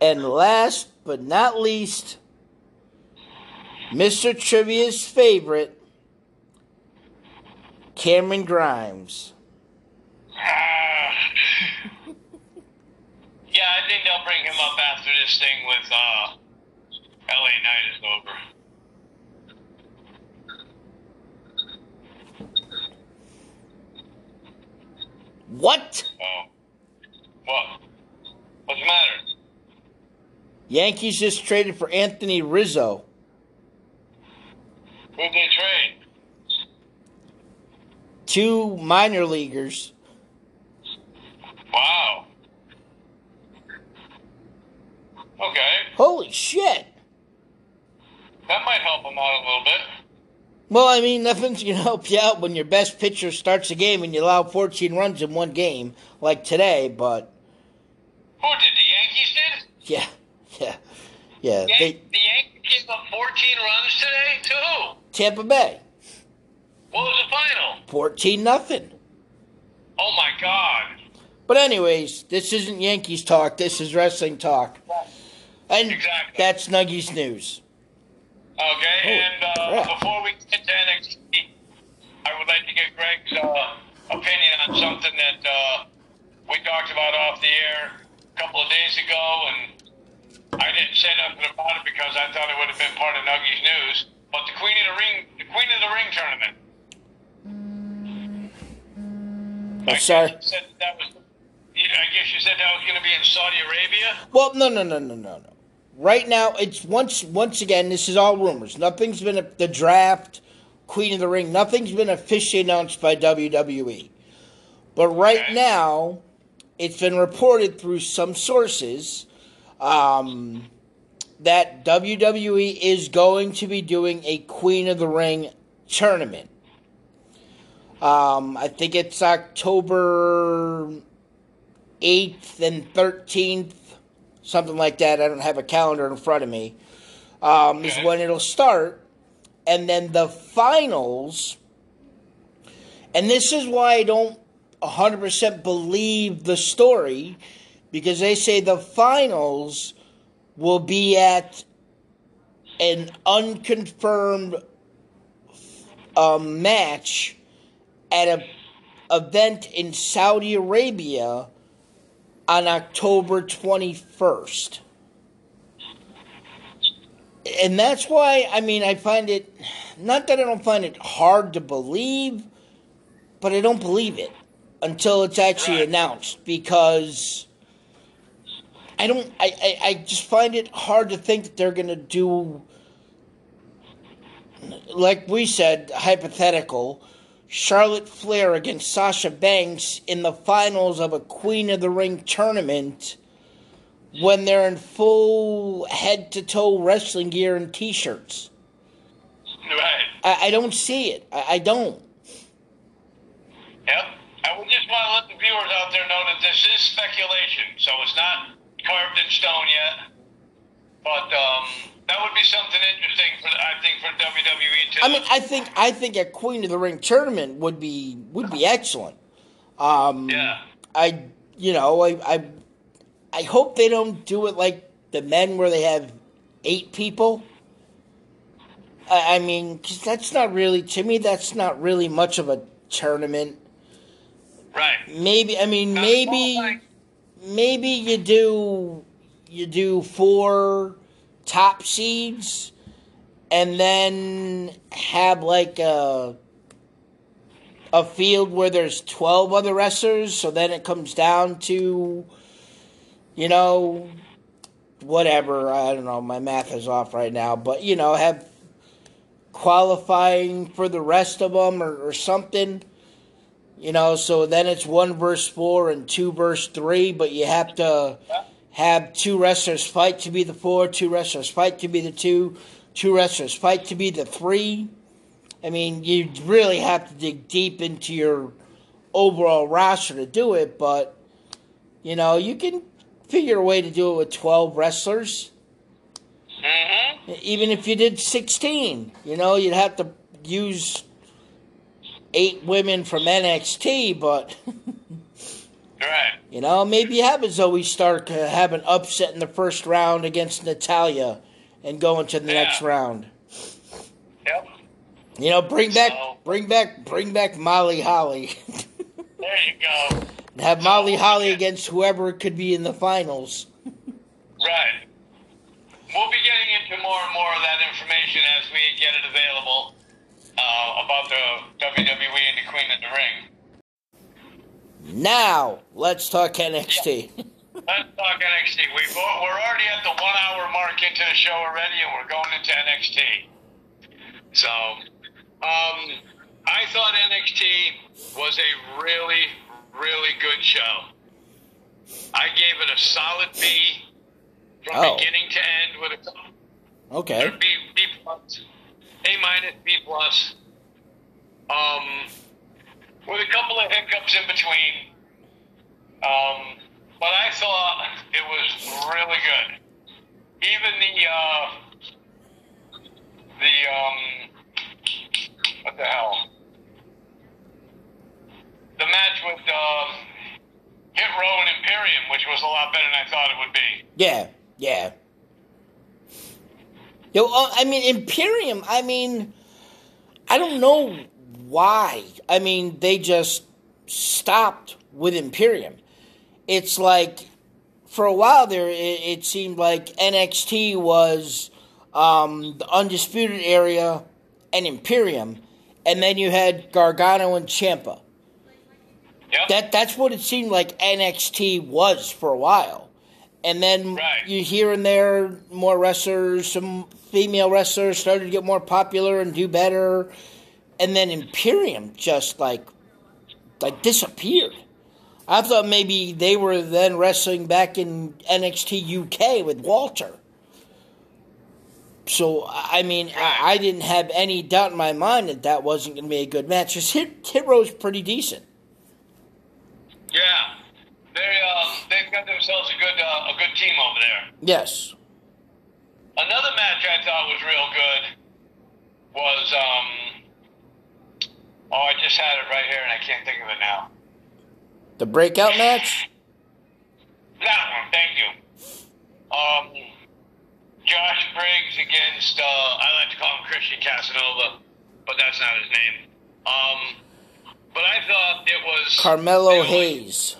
And last but not least, Mr. Trivia's favorite, Cameron Grimes. Ah. yeah, I think they'll bring him up after this thing with uh, LA Knight is over. What? Oh. What? What's the matter? Yankees just traded for Anthony Rizzo. Who'd they trade? Two minor leaguers. Wow. Okay. Holy shit. That might help him out a little bit. Well, I mean, nothing's going to help you out when your best pitcher starts a game and you allow 14 runs in one game, like today, but Who did? The Yankees did? Yeah, yeah, yeah. Yan- They, the Yankees gave up 14 runs today to who? Tampa Bay, What was the final? fourteen nothing. Oh my God! But anyways, this isn't Yankees talk. This is wrestling talk, and Exactly. that's Nuggies news. Okay, Oh, and uh, before we get to NXT, I would like to get Greg's uh, opinion on something that uh, we talked about off the air a couple of days ago, and I didn't say nothing about it because I thought it would have been part of Nuggies news. But the Queen of the Ring, the Queen of the Ring tournament. I'm I sorry. said that was. I guess you said that was going to be in Saudi Arabia. Well, no, no, no, no, no, no. Right now, it's once once again. This is all rumors. Nothing's been a, the draft, Queen of the Ring. Nothing's been officially announced by WWE. But right Okay. now, it's been reported through some sources um, that WWE is going to be doing a Queen of the Ring tournament. Um, I think it's October 8th and 13th, something like that. I don't have a calendar in front of me. Um, Is when it'll start. And then the finals, and this is why I don't 100% believe the story, because they say the finals will be at an unconfirmed um, match at a event in Saudi Arabia on October 21st. And that's why, I mean, I find it, not that I don't find it hard to believe, but I don't believe it until it's actually announced because I don't, I, I, I just find it hard to think that they're going to do, like we said, hypothetical. Charlotte Flair against Sasha Banks in the finals of a Queen of the Ring tournament when they're in full head to toe wrestling gear and t shirts. Right. I, I don't see it. I, I don't. Yep. And we just want to let the viewers out there know that this is speculation, so it's not carved in stone yet. But um, that would be something interesting for I think for WWE too. I mean, I think I think a Queen of the Ring tournament would be would be excellent. Um, yeah. I you know I, I I hope they don't do it like the men where they have eight people. I, I mean, 'cause that's not really to me. That's not really much of a tournament. Right. Maybe I mean maybe maybe you do you do four top seeds and then have like a a field where there's 12 other wrestlers. So then it comes down to you know whatever. I don't know. My math is off right now but you know have qualifying for the rest of them or, or something you know, so then it's one verse four and two verse three, but you have to have two wrestlers fight to be the four, two wrestlers fight to be the two, two wrestlers fight to be the three. I mean, you really have to dig deep into your overall roster to do it, but you know, you can figure a way to do it with twelve wrestlers. Mm-hmm. Even if you did sixteen, you know, you'd have to use eight women from NXT, but Right. you know, maybe a Zoey Stark uh, have an upset in the first round against Natalya and go into the Yeah. next round. Yep. You know, bring back, So- bring back, bring back Molly Holly. There you go. And have Molly Holly yeah. against whoever could be in the finals. Right. We'll be getting into more and more of that information as we get it available uh, about the WWE and the Queen of the Ring. Now, let's talk NXT. Let's talk NXT. We've, we're already at the one hour mark into the show already, and we're going into NXT. So, um, I thought NXT was a really, really good show. I gave it a solid B from Oh. beginning to end with a Okay. B, B plus, A minus, B plus. Um, with a couple of hiccups in between. Um, but I thought it was really good. Even the uh, the um, what the hell? The match with um, Hit Row and Imperium, which was a lot better than I thought it would be. Yeah, yeah. Yo, uh, I mean Imperium. I mean, I don't know why. I mean, they just stopped with Imperium. It's like for a while there, it, it seemed like NXT was um, the Undisputed Era and Imperium, and then you had Gargano and Ciampa. Yep. That that's what it seemed like NXT was for a while. And then Right. you here and there more wrestlers, some female wrestlers started to get more popular and do better. And then Imperium just like like disappeared. I thought maybe they were then wrestling back in NXT UK with Walter. So I mean, I, I didn't have any doubt in my mind that that wasn't going to be a good match. Just Hit Hit Row's pretty decent. Yeah, they um, they've got themselves a good uh, a good team over there. Yes. Another match I thought was real good was um, oh I just had it right here and I can't think of it now. The breakout match? That one, thank you. Um, Josh Briggs against uh, I like to call him Christian Casanova, but that's not his name. Um, but I thought it was Carmelo it was Hayes.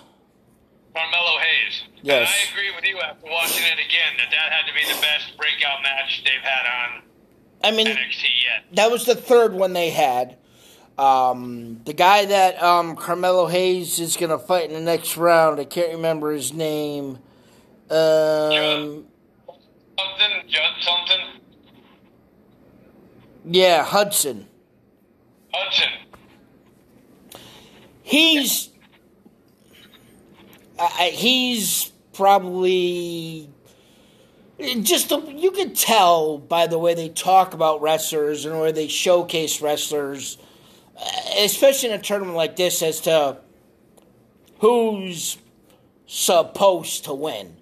Carmelo Hayes. Yes. And I agree with you after watching it again that that had to be the best breakout match they've had on I mean, NXT yet. that was the third one they had. Um, the guy that um, Carmelo Hayes is going to fight in the next round, I can't remember his name. Um, Something, Judd something, yeah, Hudson. Hudson. He's I, he's probably just the, you can tell by the way they talk about wrestlers and the way they showcase wrestlers, uh, especially in a tournament like this, as to who's supposed to win.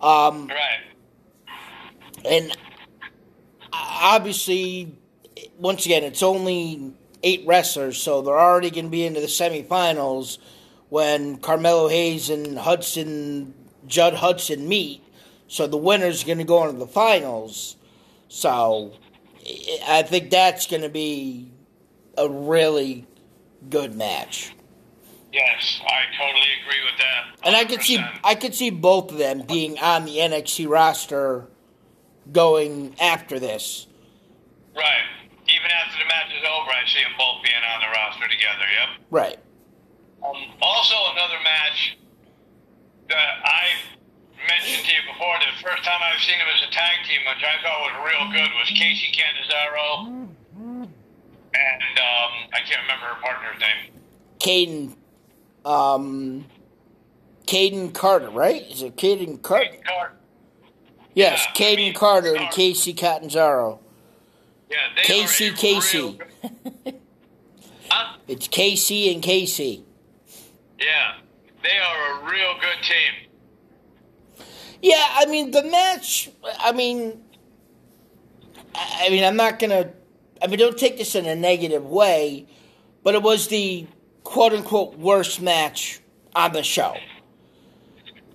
Um, Right. and obviously, once again, it's only eight wrestlers, so they're already going to be into the semifinals when Carmelo Hayes and Hudson, Judd Hudson meet. So the winner's going to go into the finals. So I- I think that's going to be a really good match. Yes, I totally agree with that. And I could see I could see both of them being on the NXT roster going after this. Right. Even after the match is over, I see them both being on the roster together. Yep. Right. Um, also, another match that I mentioned to you before, the first time I've seen them as a tag team, which I thought was real good, was Kacy Catanzaro and um, I can't remember her partner's name. Kayden um Kayden Carter, right? Is it Kayden Carter? Car- Yes, Yeah, I Kayden mean, Carter and Kacy Catanzaro. Yeah, they Casey Casey. Huh? It's Casey and Casey. Yeah, they are a real good team. Yeah, I mean the match. I mean, I mean, I'm not gonna. I mean, don't take this in a negative way, but it was the quote unquote worst match on the show.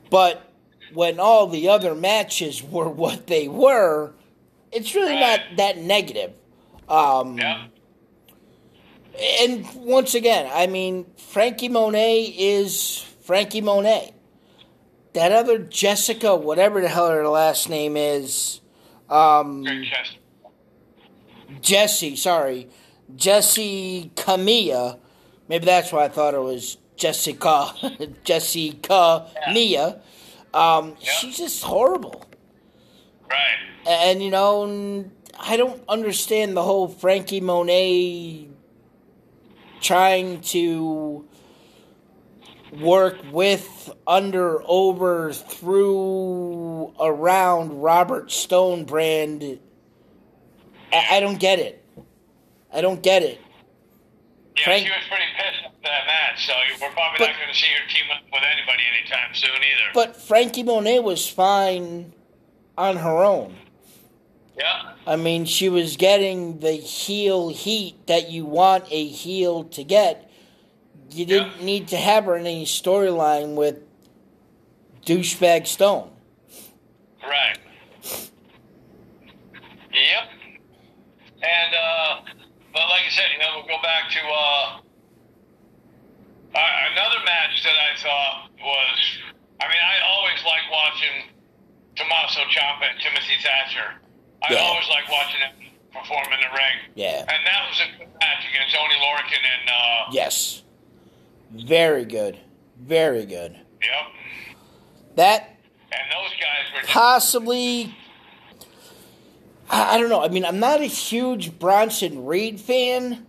But when all the other matches were what they were, it's really not that negative. Um, Yeah. And once again, I mean, Franky Monet is Franky Monet. That other Jessica, whatever the hell her last name is, um, Jesse, sorry, Jessi Kamea. Maybe that's why I thought it was Jessica, Jessi Kamea. Um, Yeah. She's just horrible. Right. And you know, I don't understand the whole Franky Monet trying to work with, under, over, through, around Robert Stone brand. I, I don't get it. I don't get it. Yeah, Yeah, Frank- she was pretty pissed at that match, so we're probably But- not going to see her team up with anybody anytime soon either. But Franky Monet was fine on her own. Yeah, I mean, she was getting the heel heat that you want a heel to get. You didn't Yeah. need to have her in any storyline with douchebag Stone. right. Yep. And uh, but like I said, you know, we'll go back to uh, uh, another match that I thought was. I mean, I always like watching Tommaso Ciampa and Timothy Thatcher. I Yeah. always like watching him perform in the ring. Yeah. And that was a good match against Oni Lorcan and uh, Yes. Very good. Very good. yep. That And those guys were possibly. I I don't know. I mean, I'm not a huge Bronson Reed fan,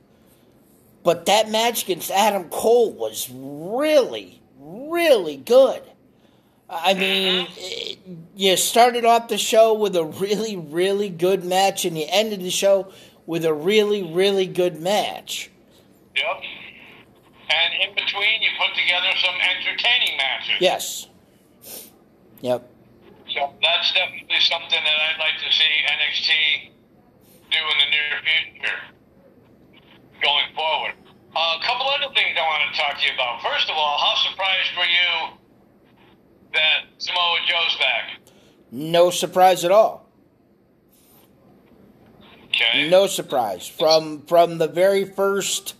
but that match against Adam Cole was really, really good. I mean, it- you started off the show with a really, really good match, and you ended the show with a really, really good match. Yep. And in between, you put together some entertaining matches. Yes. Yep. So that's definitely something that I'd like to see NXT do in the near future going forward. Uh, a couple other things I want to talk to you about. First of all, how surprised were you that Samoa Joe's back? No surprise at all. Okay. No surprise from from the very first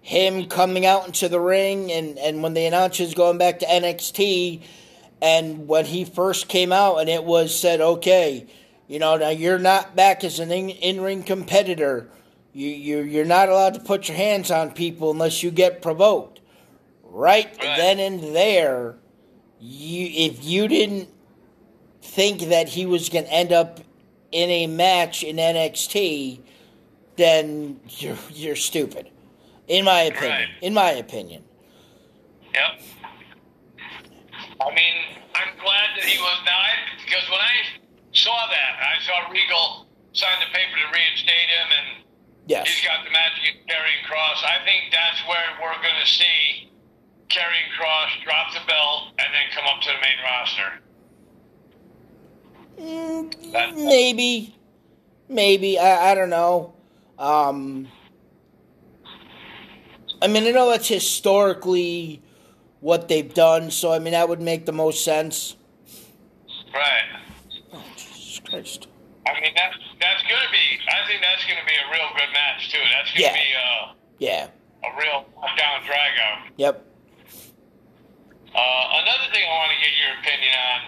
him coming out into the ring and and when they announced he was going back to NXT and when he first came out and it was said okay you know now you're not back as an in ring competitor you you you're not allowed to put your hands on people unless you get provoked right, Right. then and there you if you didn't think that he was going to end up in a match in NXT, then you're you're stupid. In my opinion. Right. In my opinion. Yep. I mean, I'm glad that he uh, was now I, because when I saw that, I saw Regal sign the paper to reinstate him, and Yes. he's got the match against Karrion Kross. I think that's where we're going to see Karrion Kross drop the belt and then come up to the main roster. That- Maybe. Maybe. I, I don't know. Um I mean I know that's historically what they've done, so I mean that would make the most sense. Right. Oh, Jesus Christ. I mean, that's that's going to be. I think that's going to be a real good match too. That's going to Yeah. be uh, Yeah. a real down drag out. Yep. Uh, another thing I want to get your opinion on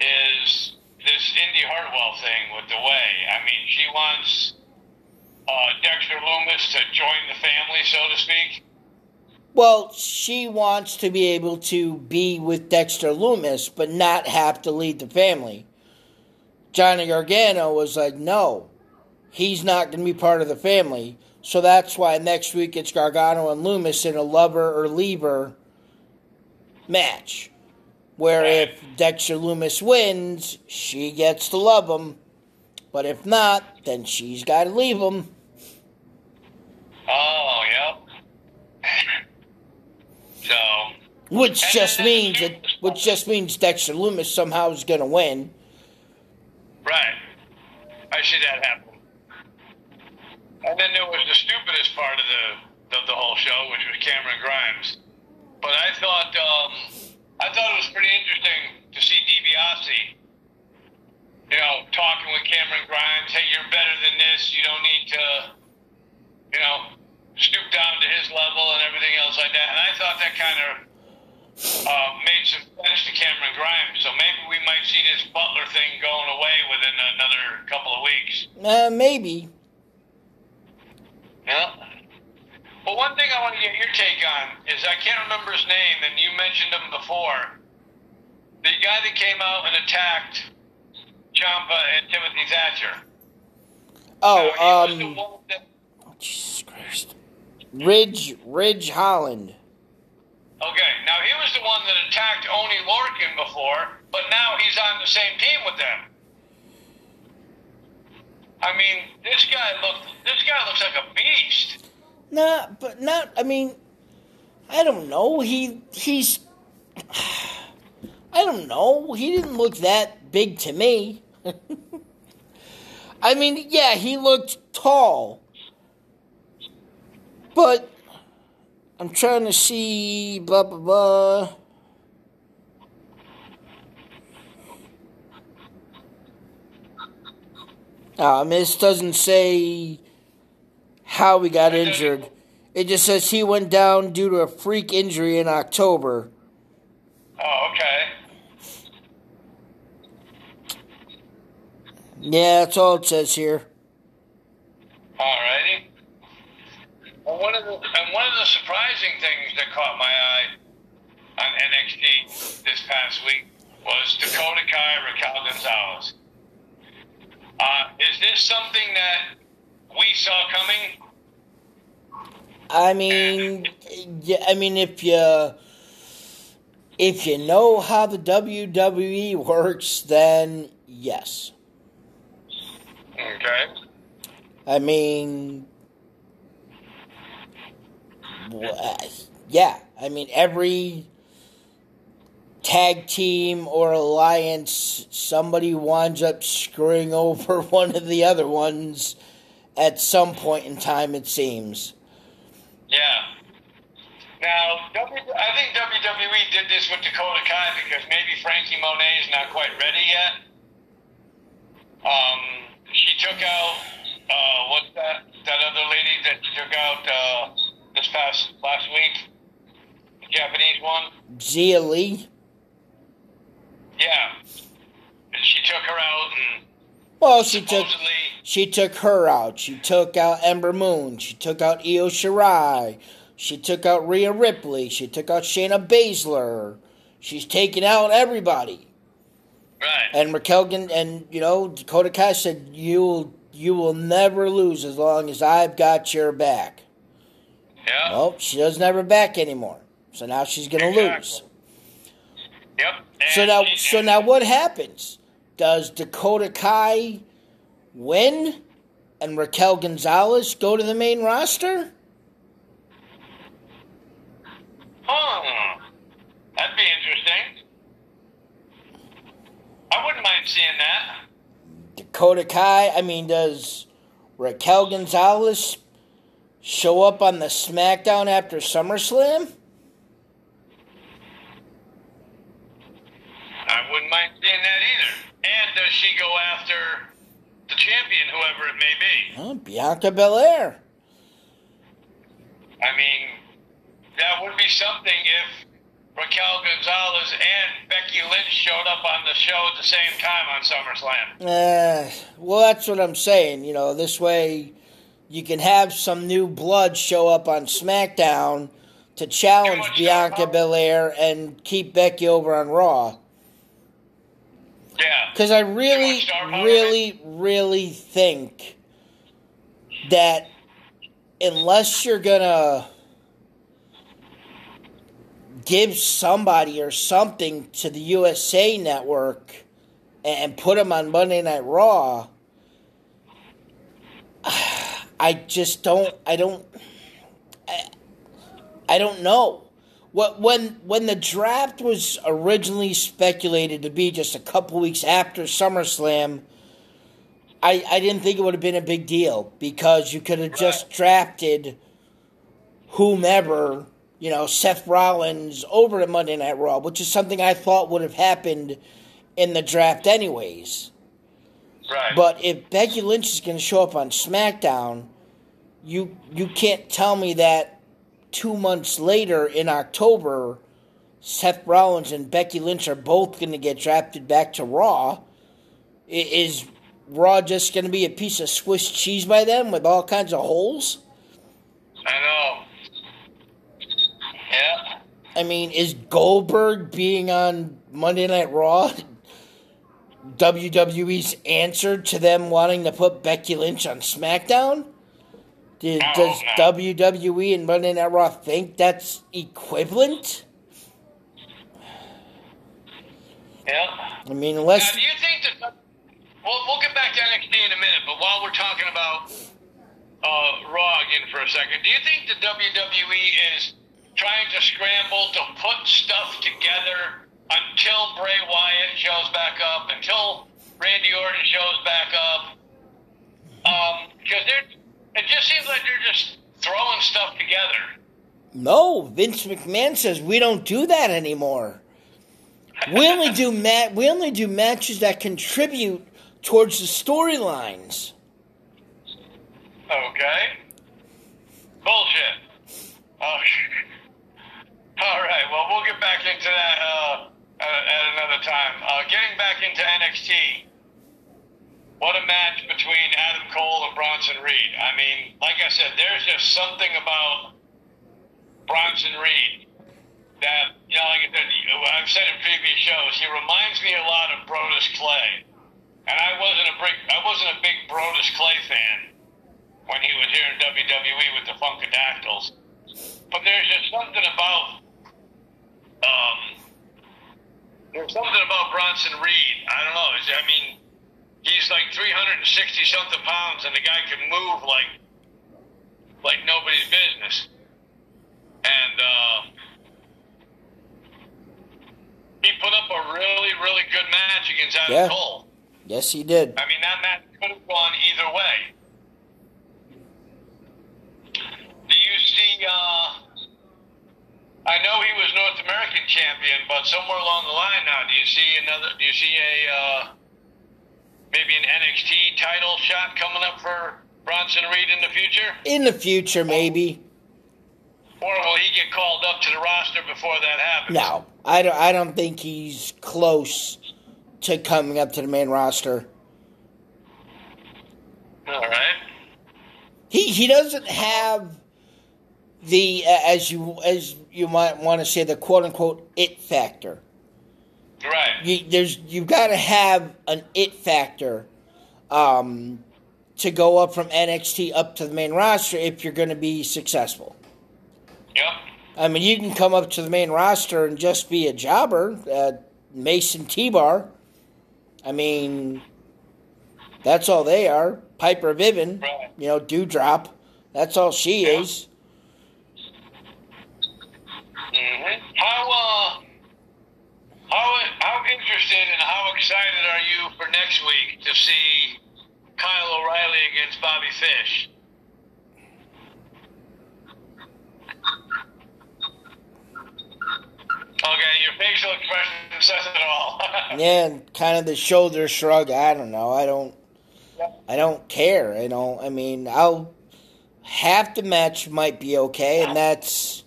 is this Indy Hartwell thing with the way. I mean, she wants uh, Dexter Lumis to join the family, so to speak. Well, she wants to be able to be with Dexter Lumis, but not have to lead the family. Johnny Gargano was like, no, he's not going to be part of the family. So that's why next week it's Gargano and Lumis in a lover or leaver match. Where if Dexter Lumis wins, she gets to love him. But if not, then she's got to leave him. Oh, yep. so, Which just means it, which just means Dexter Lumis somehow is going to win. right. I see that happen. And then there was the stupidest part of the of the whole show, which was Cameron Grimes. But I thought um, I thought it was pretty interesting to see DiBiase, you know, talking with Cameron Grimes. Hey, you're better than this. You don't need to, you know, stoop down to his level and everything else like that. And I thought that kind of uh, made some sense to Cameron Grimes. So maybe we might see this Butler thing going away within another couple of weeks. Uh, maybe. Yeah. Well, one thing I want to get your take on is I can't remember his name, and you mentioned him before. The guy that came out and attacked Ciampa and Timothy Thatcher. Oh, Now, he was the um, that- Jesus Christ. Ridge, Ridge Holland. okay, now he was the one that attacked Oni Lorcan before, but now he's on the same team with them. I mean, this guy look. This guy looks like a beast. Nah, but not. I mean, I don't know. He he's. I don't know. He didn't look that big to me. I mean, yeah, he looked tall. But I'm trying to see blah blah blah. Ah, this doesn't say how he got injured. It just says he went down due to a freak injury in October. Oh, okay. Yeah, that's all it says here. Alrighty. Well, one of the and one of the surprising things that caught my eye on NXT this past week was Dakota Kai Raquel Gonzalez. Uh, is this something that we saw coming? I mean, I mean, if you if you know how the WWE works, then yes. Okay. I mean, yeah. I mean, every tag team or alliance, somebody winds up screwing over one of the other ones at some point in time, it seems. Yeah. Now, I think WWE did this with Dakota Kai because maybe Franky Monet is not quite ready yet. Um, she took out uh, what's that? That other lady that took out uh, this past last week, the Japanese one. Xia Li. Yeah, and she took her out and Well, she took she took her out. She took out Ember Moon. She took out Io Shirai. She took out Rhea Ripley. She took out Shayna Baszler. She's taken out everybody. Right. And Raquel and you know Dakota Kai said you will you will never lose as long as I've got your back. Yeah. Well, she doesn't have her back anymore, so now she's gonna Exactly. lose. Yep. So now, so now, what happens? Does Dakota Kai win, and Raquel Gonzalez go to the main roster? Huh. That'd be interesting. I wouldn't mind seeing that. Dakota Kai, I mean, does Raquel Gonzalez show up on the SmackDown after SummerSlam? I wouldn't mind seeing that either. And does she go after the champion, whoever it may be? Huh, Bianca Belair. I mean, that would be something if Raquel Gonzalez and Becky Lynch showed up on the show at the same time on SummerSlam. Uh, well, that's what I'm saying. You know, this way you can have some new blood show up on SmackDown to challenge Bianca. Belair and keep Becky over on Raw. Yeah. Because I really, much star power? really, really think that unless you're gonna give somebody or something to the USA Network and put them on Monday Night Raw, I just don't. I don't. I, I don't know. What when when the draft was originally speculated to be just a couple weeks after SummerSlam, I I didn't think it would have been a big deal because you could have just drafted whomever, you know, Seth Rollins over to Monday Night Raw, which is something I thought would have happened in the draft anyways. Right. But if Becky Lynch is going to show up on SmackDown, you you can't tell me that two months later in October, Seth Rollins and Becky Lynch are both going to get drafted back to Raw. Is Raw just going to be a piece of Swiss cheese by them with all kinds of holes? I know. Yeah. I mean, is Goldberg being on Monday Night Raw WWE's answer to them wanting to put Becky Lynch on SmackDown? Does, I does. WWE and Monday Night Raw think that's equivalent? Yeah. I mean, Now, unless do you think that? Well, we'll get back to NXT in a minute, but while we're talking about uh, Raw again for a second. Do you think the WWE is trying to scramble to put stuff together until Bray Wyatt shows back up, until Randy Orton shows back up? Because they're it just seems like they're just throwing stuff together. No, Vince McMahon says we don't do that anymore. We only do mat. We only do matches that contribute towards the storylines. Okay. Bullshit. Oh, all right. Well, we'll get back into that uh, at another time. Uh, getting back into NXT. What a match between Adam Cole and Bronson Reed. I mean, like I said, there's just something about Bronson Reed that, you know, like I said, I've said in previous shows, he reminds me a lot of Brodus Clay. And I wasn't a big, I wasn't a big Brodus Clay fan when he was here in WWE with the Funkadactyls. But there's just something about, um, there's something about Bronson Reed. I don't know. I mean, he's like 360 something pounds, and the guy can move like like nobody's business. And uh, he put up a really, really good match against Adam Yeah. Cole. Yes, he did. I mean, that match could have gone either way. Do you see? Uh, I know he was North American champion, but somewhere along the line now, do you see another? Do you see a uh, maybe an NXT title shot coming up for Bronson Reed in the future, In the future, maybe. or will he get called up to the roster before that happens? No, I don't. I don't think he's close to coming up to the main roster. All right. He he doesn't have the uh, as you as you might want to say the quote unquote it factor. Right. You, there's you've got to have an it factor um, to go up from NXT up to the main roster if you're going to be successful. Yep. I mean, you can come up to the main roster and just be a jobber, uh, Mace and T-Bar. I mean, that's all they are. Piper Niven, Right. you know, Doudrop. That's all she Yeah. is. hmm How uh, how how interested and how excited are you for next week to see Kyle O'Reilly against Bobby Fish? Okay, your facial expression says it all. Yeah, and kind of the shoulder shrug. I don't know. I don't. I don't care. You know. I mean, I'll half the match might be okay, and that's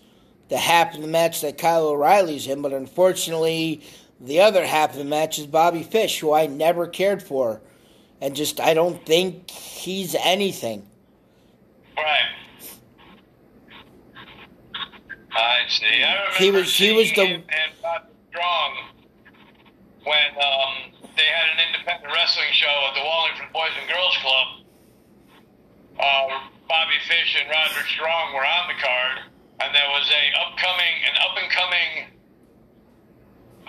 the half of the match that Kyle O'Reilly's in. But unfortunately, the other half of the match is Bobby Fish, who I never cared for, and just I don't think he's anything. Right. I see. I remember He was- he was the- him and Bob Strong when um, they had an independent wrestling show at the Wallingford Boys and Girls Club. Uh, Bobby Fish and Roderick Strong were on the card, and there was a upcoming, an up and coming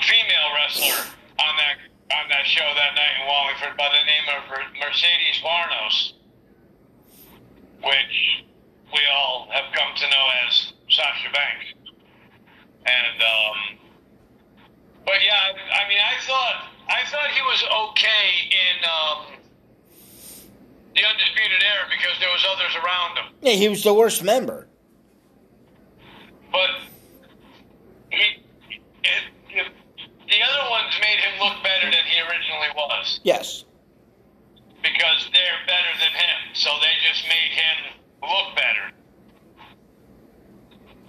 female wrestler on that on that show that night in Wallingford by the name of Mercedes Varnado which we all have come to know as Sasha Banks. And um, but yeah, I, I mean, I thought I thought he was okay in um, the undisputed era because there was others around him, Yeah, he was the worst member. But he. It, it, the other ones made him look better than he originally was Yes. because they're better than him, so they just made him look better.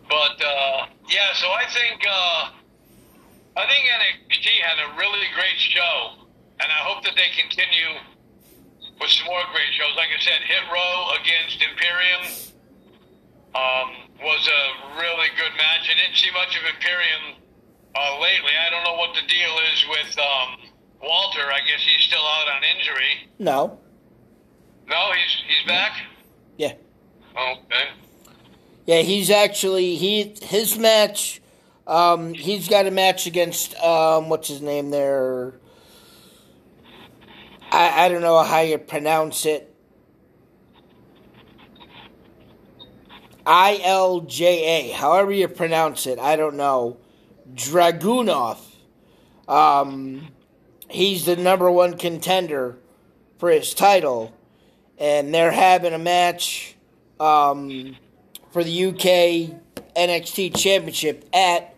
But uh, yeah, so I think uh, I think NXT had a really great show, and I hope that they continue with some more great shows. Like I said, Hit Row against Imperium um, was a really good match. I didn't see much of Imperium uh, lately. I don't know what the deal is with um, Walter. I guess he's still out on injury. No. No, he's he's back. Yeah. Okay. Yeah, he's actually he his match. Um, he's got a match against um, what's his name there. I I don't know how you pronounce it. I L J A, however you pronounce it, I don't know. Dragunov. Um, he's the number one contender for his title, and they're having a match um, for the UK NXT Championship at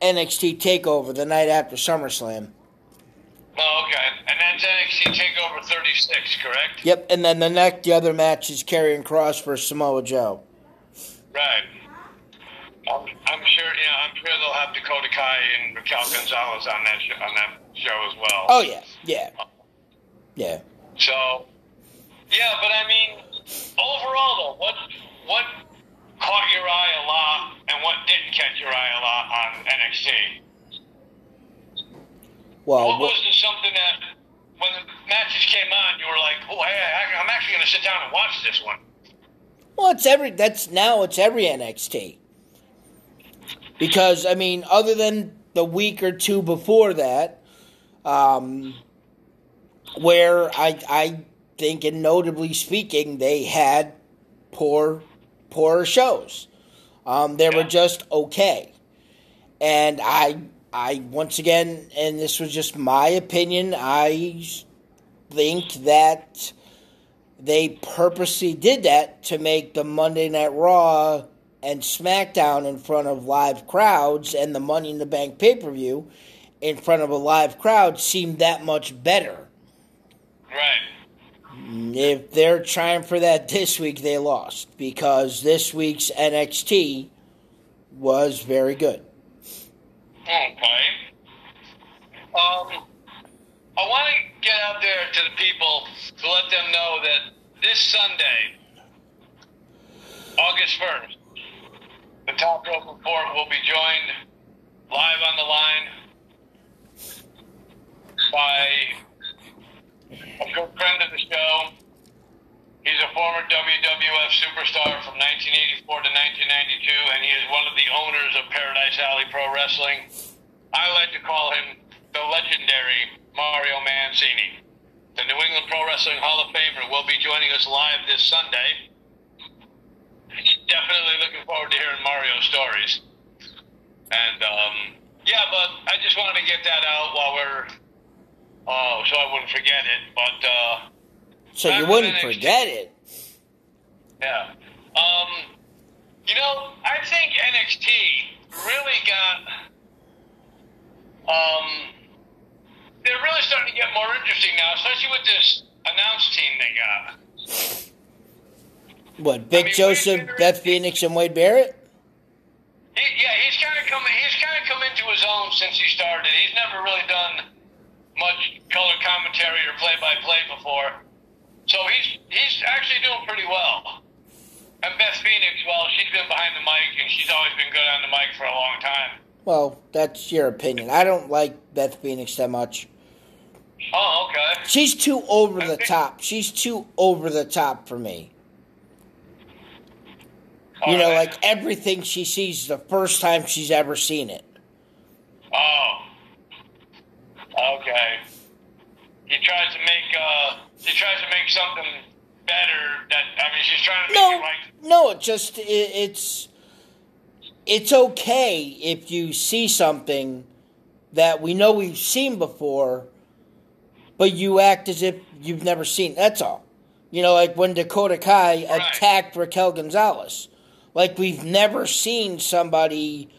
NXT Takeover the night after SummerSlam. Oh, okay. And that's NXT Takeover 36, correct? Yep, and then the next, the other match is Karrion Kross versus Samoa Joe. Right. I'm, I'm sure. You know, I'm sure they'll have Dakota Kai and Raquel Gonzalez on that show, on that show as well. Oh yeah, yeah, uh, yeah. So, yeah, but I mean, overall though, what what caught your eye a lot and what didn't catch your eye a lot on NXT? Well, what wh- was the something that when the matches came on, you were like, oh, hey, I, I'm actually going to sit down and watch this one. Well, it's every that's now it's every NXT. Because I mean, other than the week or two before that, um, where I I think, and notably speaking, they had poor poor shows. Um, they were just okay, and I I once again, and this was just my opinion. I think that they purposely did that to make the Monday Night Raw and SmackDown in front of live crowds and the Money in the Bank pay per view in front of a live crowd seem that much better. Right. If they're trying for that this week, they lost because this week's NXT was very good. Okay. Um, I want to get out there to the people to let them know that this Sunday, August 1st, the Top Rope Report will be joined live on the line by a good friend of the show. He's a former WWF superstar from 1984 to 1992, and he is one of the owners of Paradise Alley Pro Wrestling. I like to call him the legendary Mario Mancini. The New England Pro Wrestling Hall of Famer will be joining us live this Sunday. Definitely looking forward to hearing Mario's stories. And um, yeah, but I just wanted to get that out while we're, oh, so I wouldn't forget it. But uh, So you wouldn't forget it. Yeah. Um, you know, I think NXT really got. Um, they're really starting to get more interesting now, especially with this announced team they got. What, Vic mean, Joseph, Beth Phoenix, and Wade Barrett? He, yeah, he's kind of come. He's kind of come into his own since he started. He's never really done much color commentary or play-by-play before, so he's he's actually doing pretty well. And Beth Phoenix, well, she's been behind the mic and she's always been good on the mic for a long time. Well, that's your opinion. I don't like Beth Phoenix that much. Oh, okay. She's too over the top. She's too over the top for me. You know, Alright. like everything she sees is the first time she's ever seen it. Oh. Okay. He tries to make uh he tries to make something better that I mean she's trying to make No, it right. no, it just it, it's it's okay if you see something that we know we've seen before, but you act as if you've never seen. That's all. You know, like when Dakota Kai Right. attacked Raquel Gonzalez, like we've never seen somebody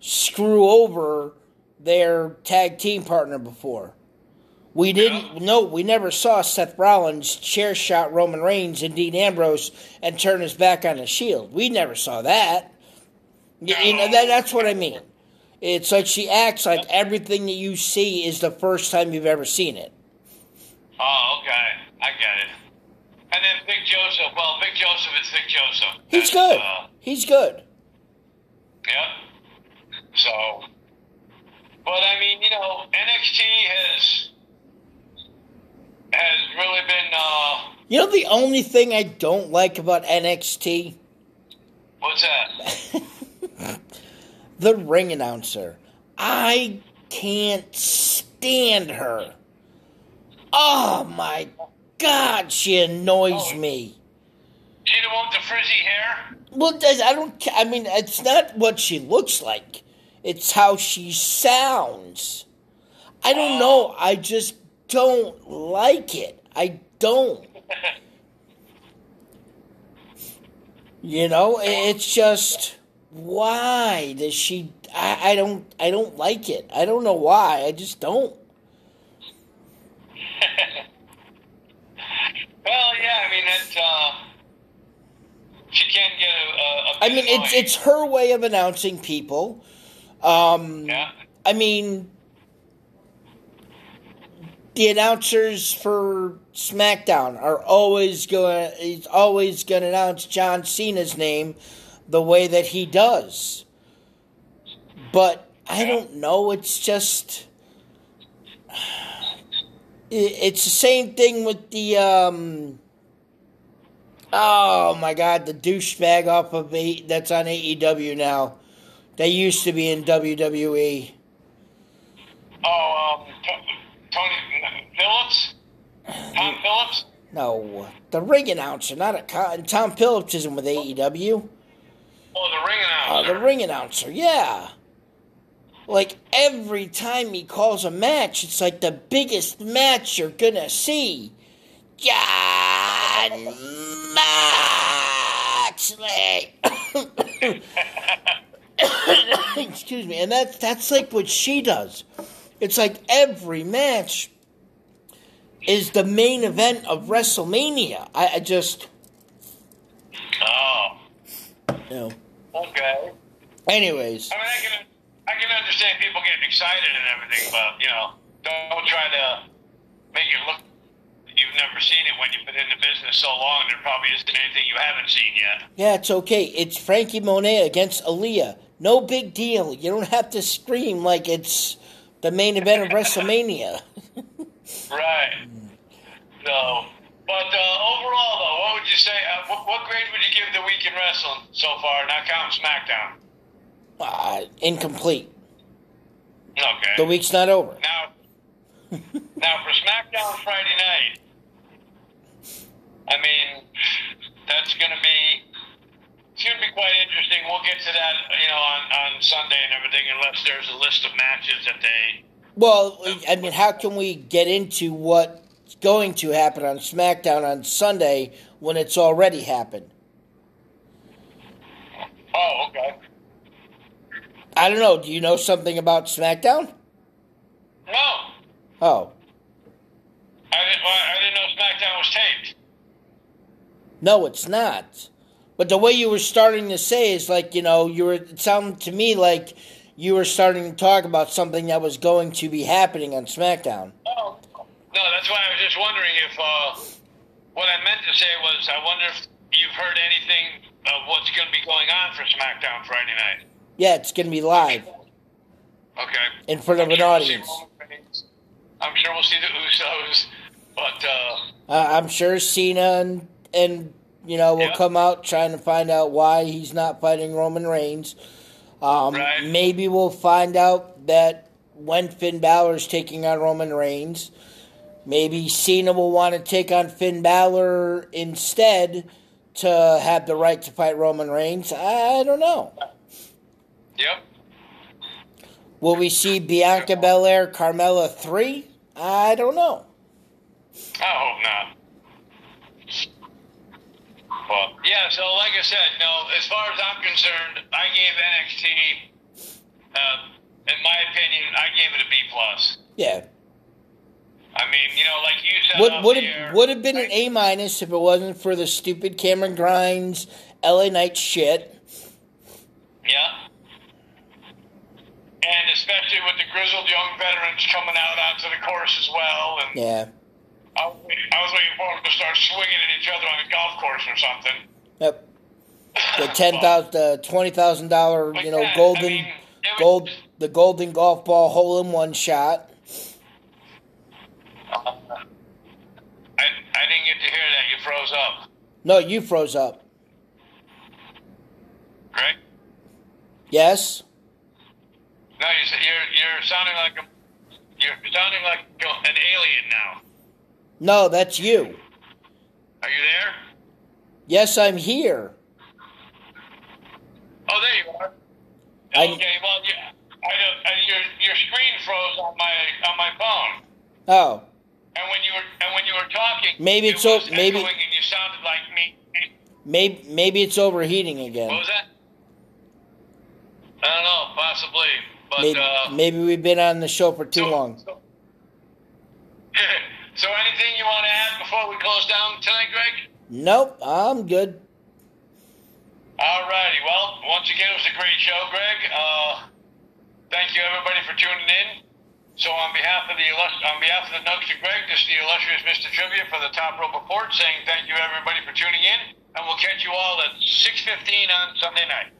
screw over their tag team partner before. We didn't. No, we never saw Seth Rollins chair shot Roman Reigns and Dean Ambrose and turn his back on the Shield. We never saw that. You know that, that's what I mean. It's like she acts like everything that you see is the first time you've ever seen it. Oh, okay. I get it. And then Vic Joseph, well, Vic Joseph is Vic Joseph. He's good. Uh, He's good. Yep. So, but I mean, you know, NXT has has really been. Uh, You know the only thing I don't like about NXT, what's that? the ring announcer. I can't stand her. Oh my god, she annoys Oh. me. She the one with the frizzy hair? Well, I don't. I mean, it's not what she looks like; it's how she sounds. I don't oh. know. I just don't like it. I don't. You know, it's just why does she? I, I don't. I don't like it. I don't know why. I just don't. Well, yeah, I mean that. Uh, she can't get a. a, I mean, it's it's her way of announcing people. Um. Yeah. I mean, the announcers for SmackDown are always going. He's always going to announce John Cena's name the way that he does. But I don't know. It's just. It- It's the same thing with the. Um, oh my God, the douchebag off of A, that's on AEW now. They used to be in. WWE. Oh, um, T- Tony Phillips. Tom Phillips. No, the ring announcer, not a co- Tom Phillips isn't with AEW. Oh, the ring Uh, announcer. the ring announcer, yeah. Like every time he calls a match, it's like the biggest match you're gonna see. Jon Moxley. Excuse me, and that's that's like what she does. It's like every match is the main event of WrestleMania. I, I just, Oh, you know. okay. Anyways, I mean, I can I can understand people getting excited and everything, but you know, don't try to make it look you've never seen it when you've been in the business so long. There probably isn't anything you haven't seen yet. Yeah, it's okay. It's Franky Monet against Aliyah. No big deal. You don't have to scream like it's the main event of WrestleMania. Right. So, but uh, overall, though, what would you say? Uh, what, what grade would you give the week in wrestling so far, not counting SmackDown? Uh, incomplete. Okay. The week's not over. Now, now for SmackDown Friday night, I mean, that's going to be it's going to be quite interesting. We'll get to that, you know, on, on Sunday and everything, unless there's a list of matches that they. Well, I mean, how can we get into what's going to happen on SmackDown on Sunday when it's already happened? Oh, okay. I don't know. Do you know something about SmackDown? No, Oh, I didn't. I didn't know SmackDown was taped. no, it's not. But the way you were starting to say is like, you know, you were, it sounded to me like you were starting to talk about something that was going to be happening on SmackDown. Oh. No, that's why I was just wondering if uh, what I meant to say was I wonder if you've heard anything of what's going to be going on for SmackDown Friday night. Yeah, it's going to be live Okay. in front of I'm an sure we'll audience. Reigns. I'm sure we'll see the Usos, but uh, Uh, I'm sure Cena and, and you know, will Yeah. come out trying to find out why he's not fighting Roman Reigns. Um, Right. Maybe we'll find out that when Finn Balor is taking on Roman Reigns, maybe Cena will want to take on Finn Balor instead to have the right to fight Roman Reigns. I don't know. Yep. Will we see Bianca Belair, Carmella 3? I don't know. I hope not. But yeah, so like I said, no. As far as I'm concerned, I gave NXT, uh, in my opinion, I gave it a B plus. Yeah. I mean, you know, like you said, Would would have would have been an A minus if it wasn't for the stupid Cameron Grimes LA Knight shit. Yeah. And especially with the grizzled young veterans coming out onto the course as well, and Yeah. I was, waiting, I was waiting for them to start swinging at each other on a golf course or something. Yep. The ten thousand, the twenty thousand dollar, you know, Yeah, I golden, mean, it was- gold, the golden golf ball hole in one shot. Uh, I, I didn't get to hear that. You froze up, No, you froze up. Greg. Yes. No, you said you're you're sounding like a you're sounding like an alien now. No, that's you. Are you there? Yes, I'm here. Oh, there you are. I- okay, well, yeah, I don't, uh, your your screen froze on my on my phone, Oh, and when you were and when you were talking, Maybe it it's o- maybe- and you sounded like me. maybe maybe it's overheating again. What was that? I don't know, possibly, but Maybe, uh, maybe we've been on the show for too so- long. So, so anything you want to add before we close down tonight, Greg? Nope, I'm good. All righty. well, once again, it was a great show, Greg. Uh, thank you everybody for tuning in. So on behalf of the on behalf of the Nugs and Greg, this is the illustrious Mr. Trivia for the Top Rope Report, saying thank you everybody for tuning in, and we'll catch you all at 6:15 on Sunday night.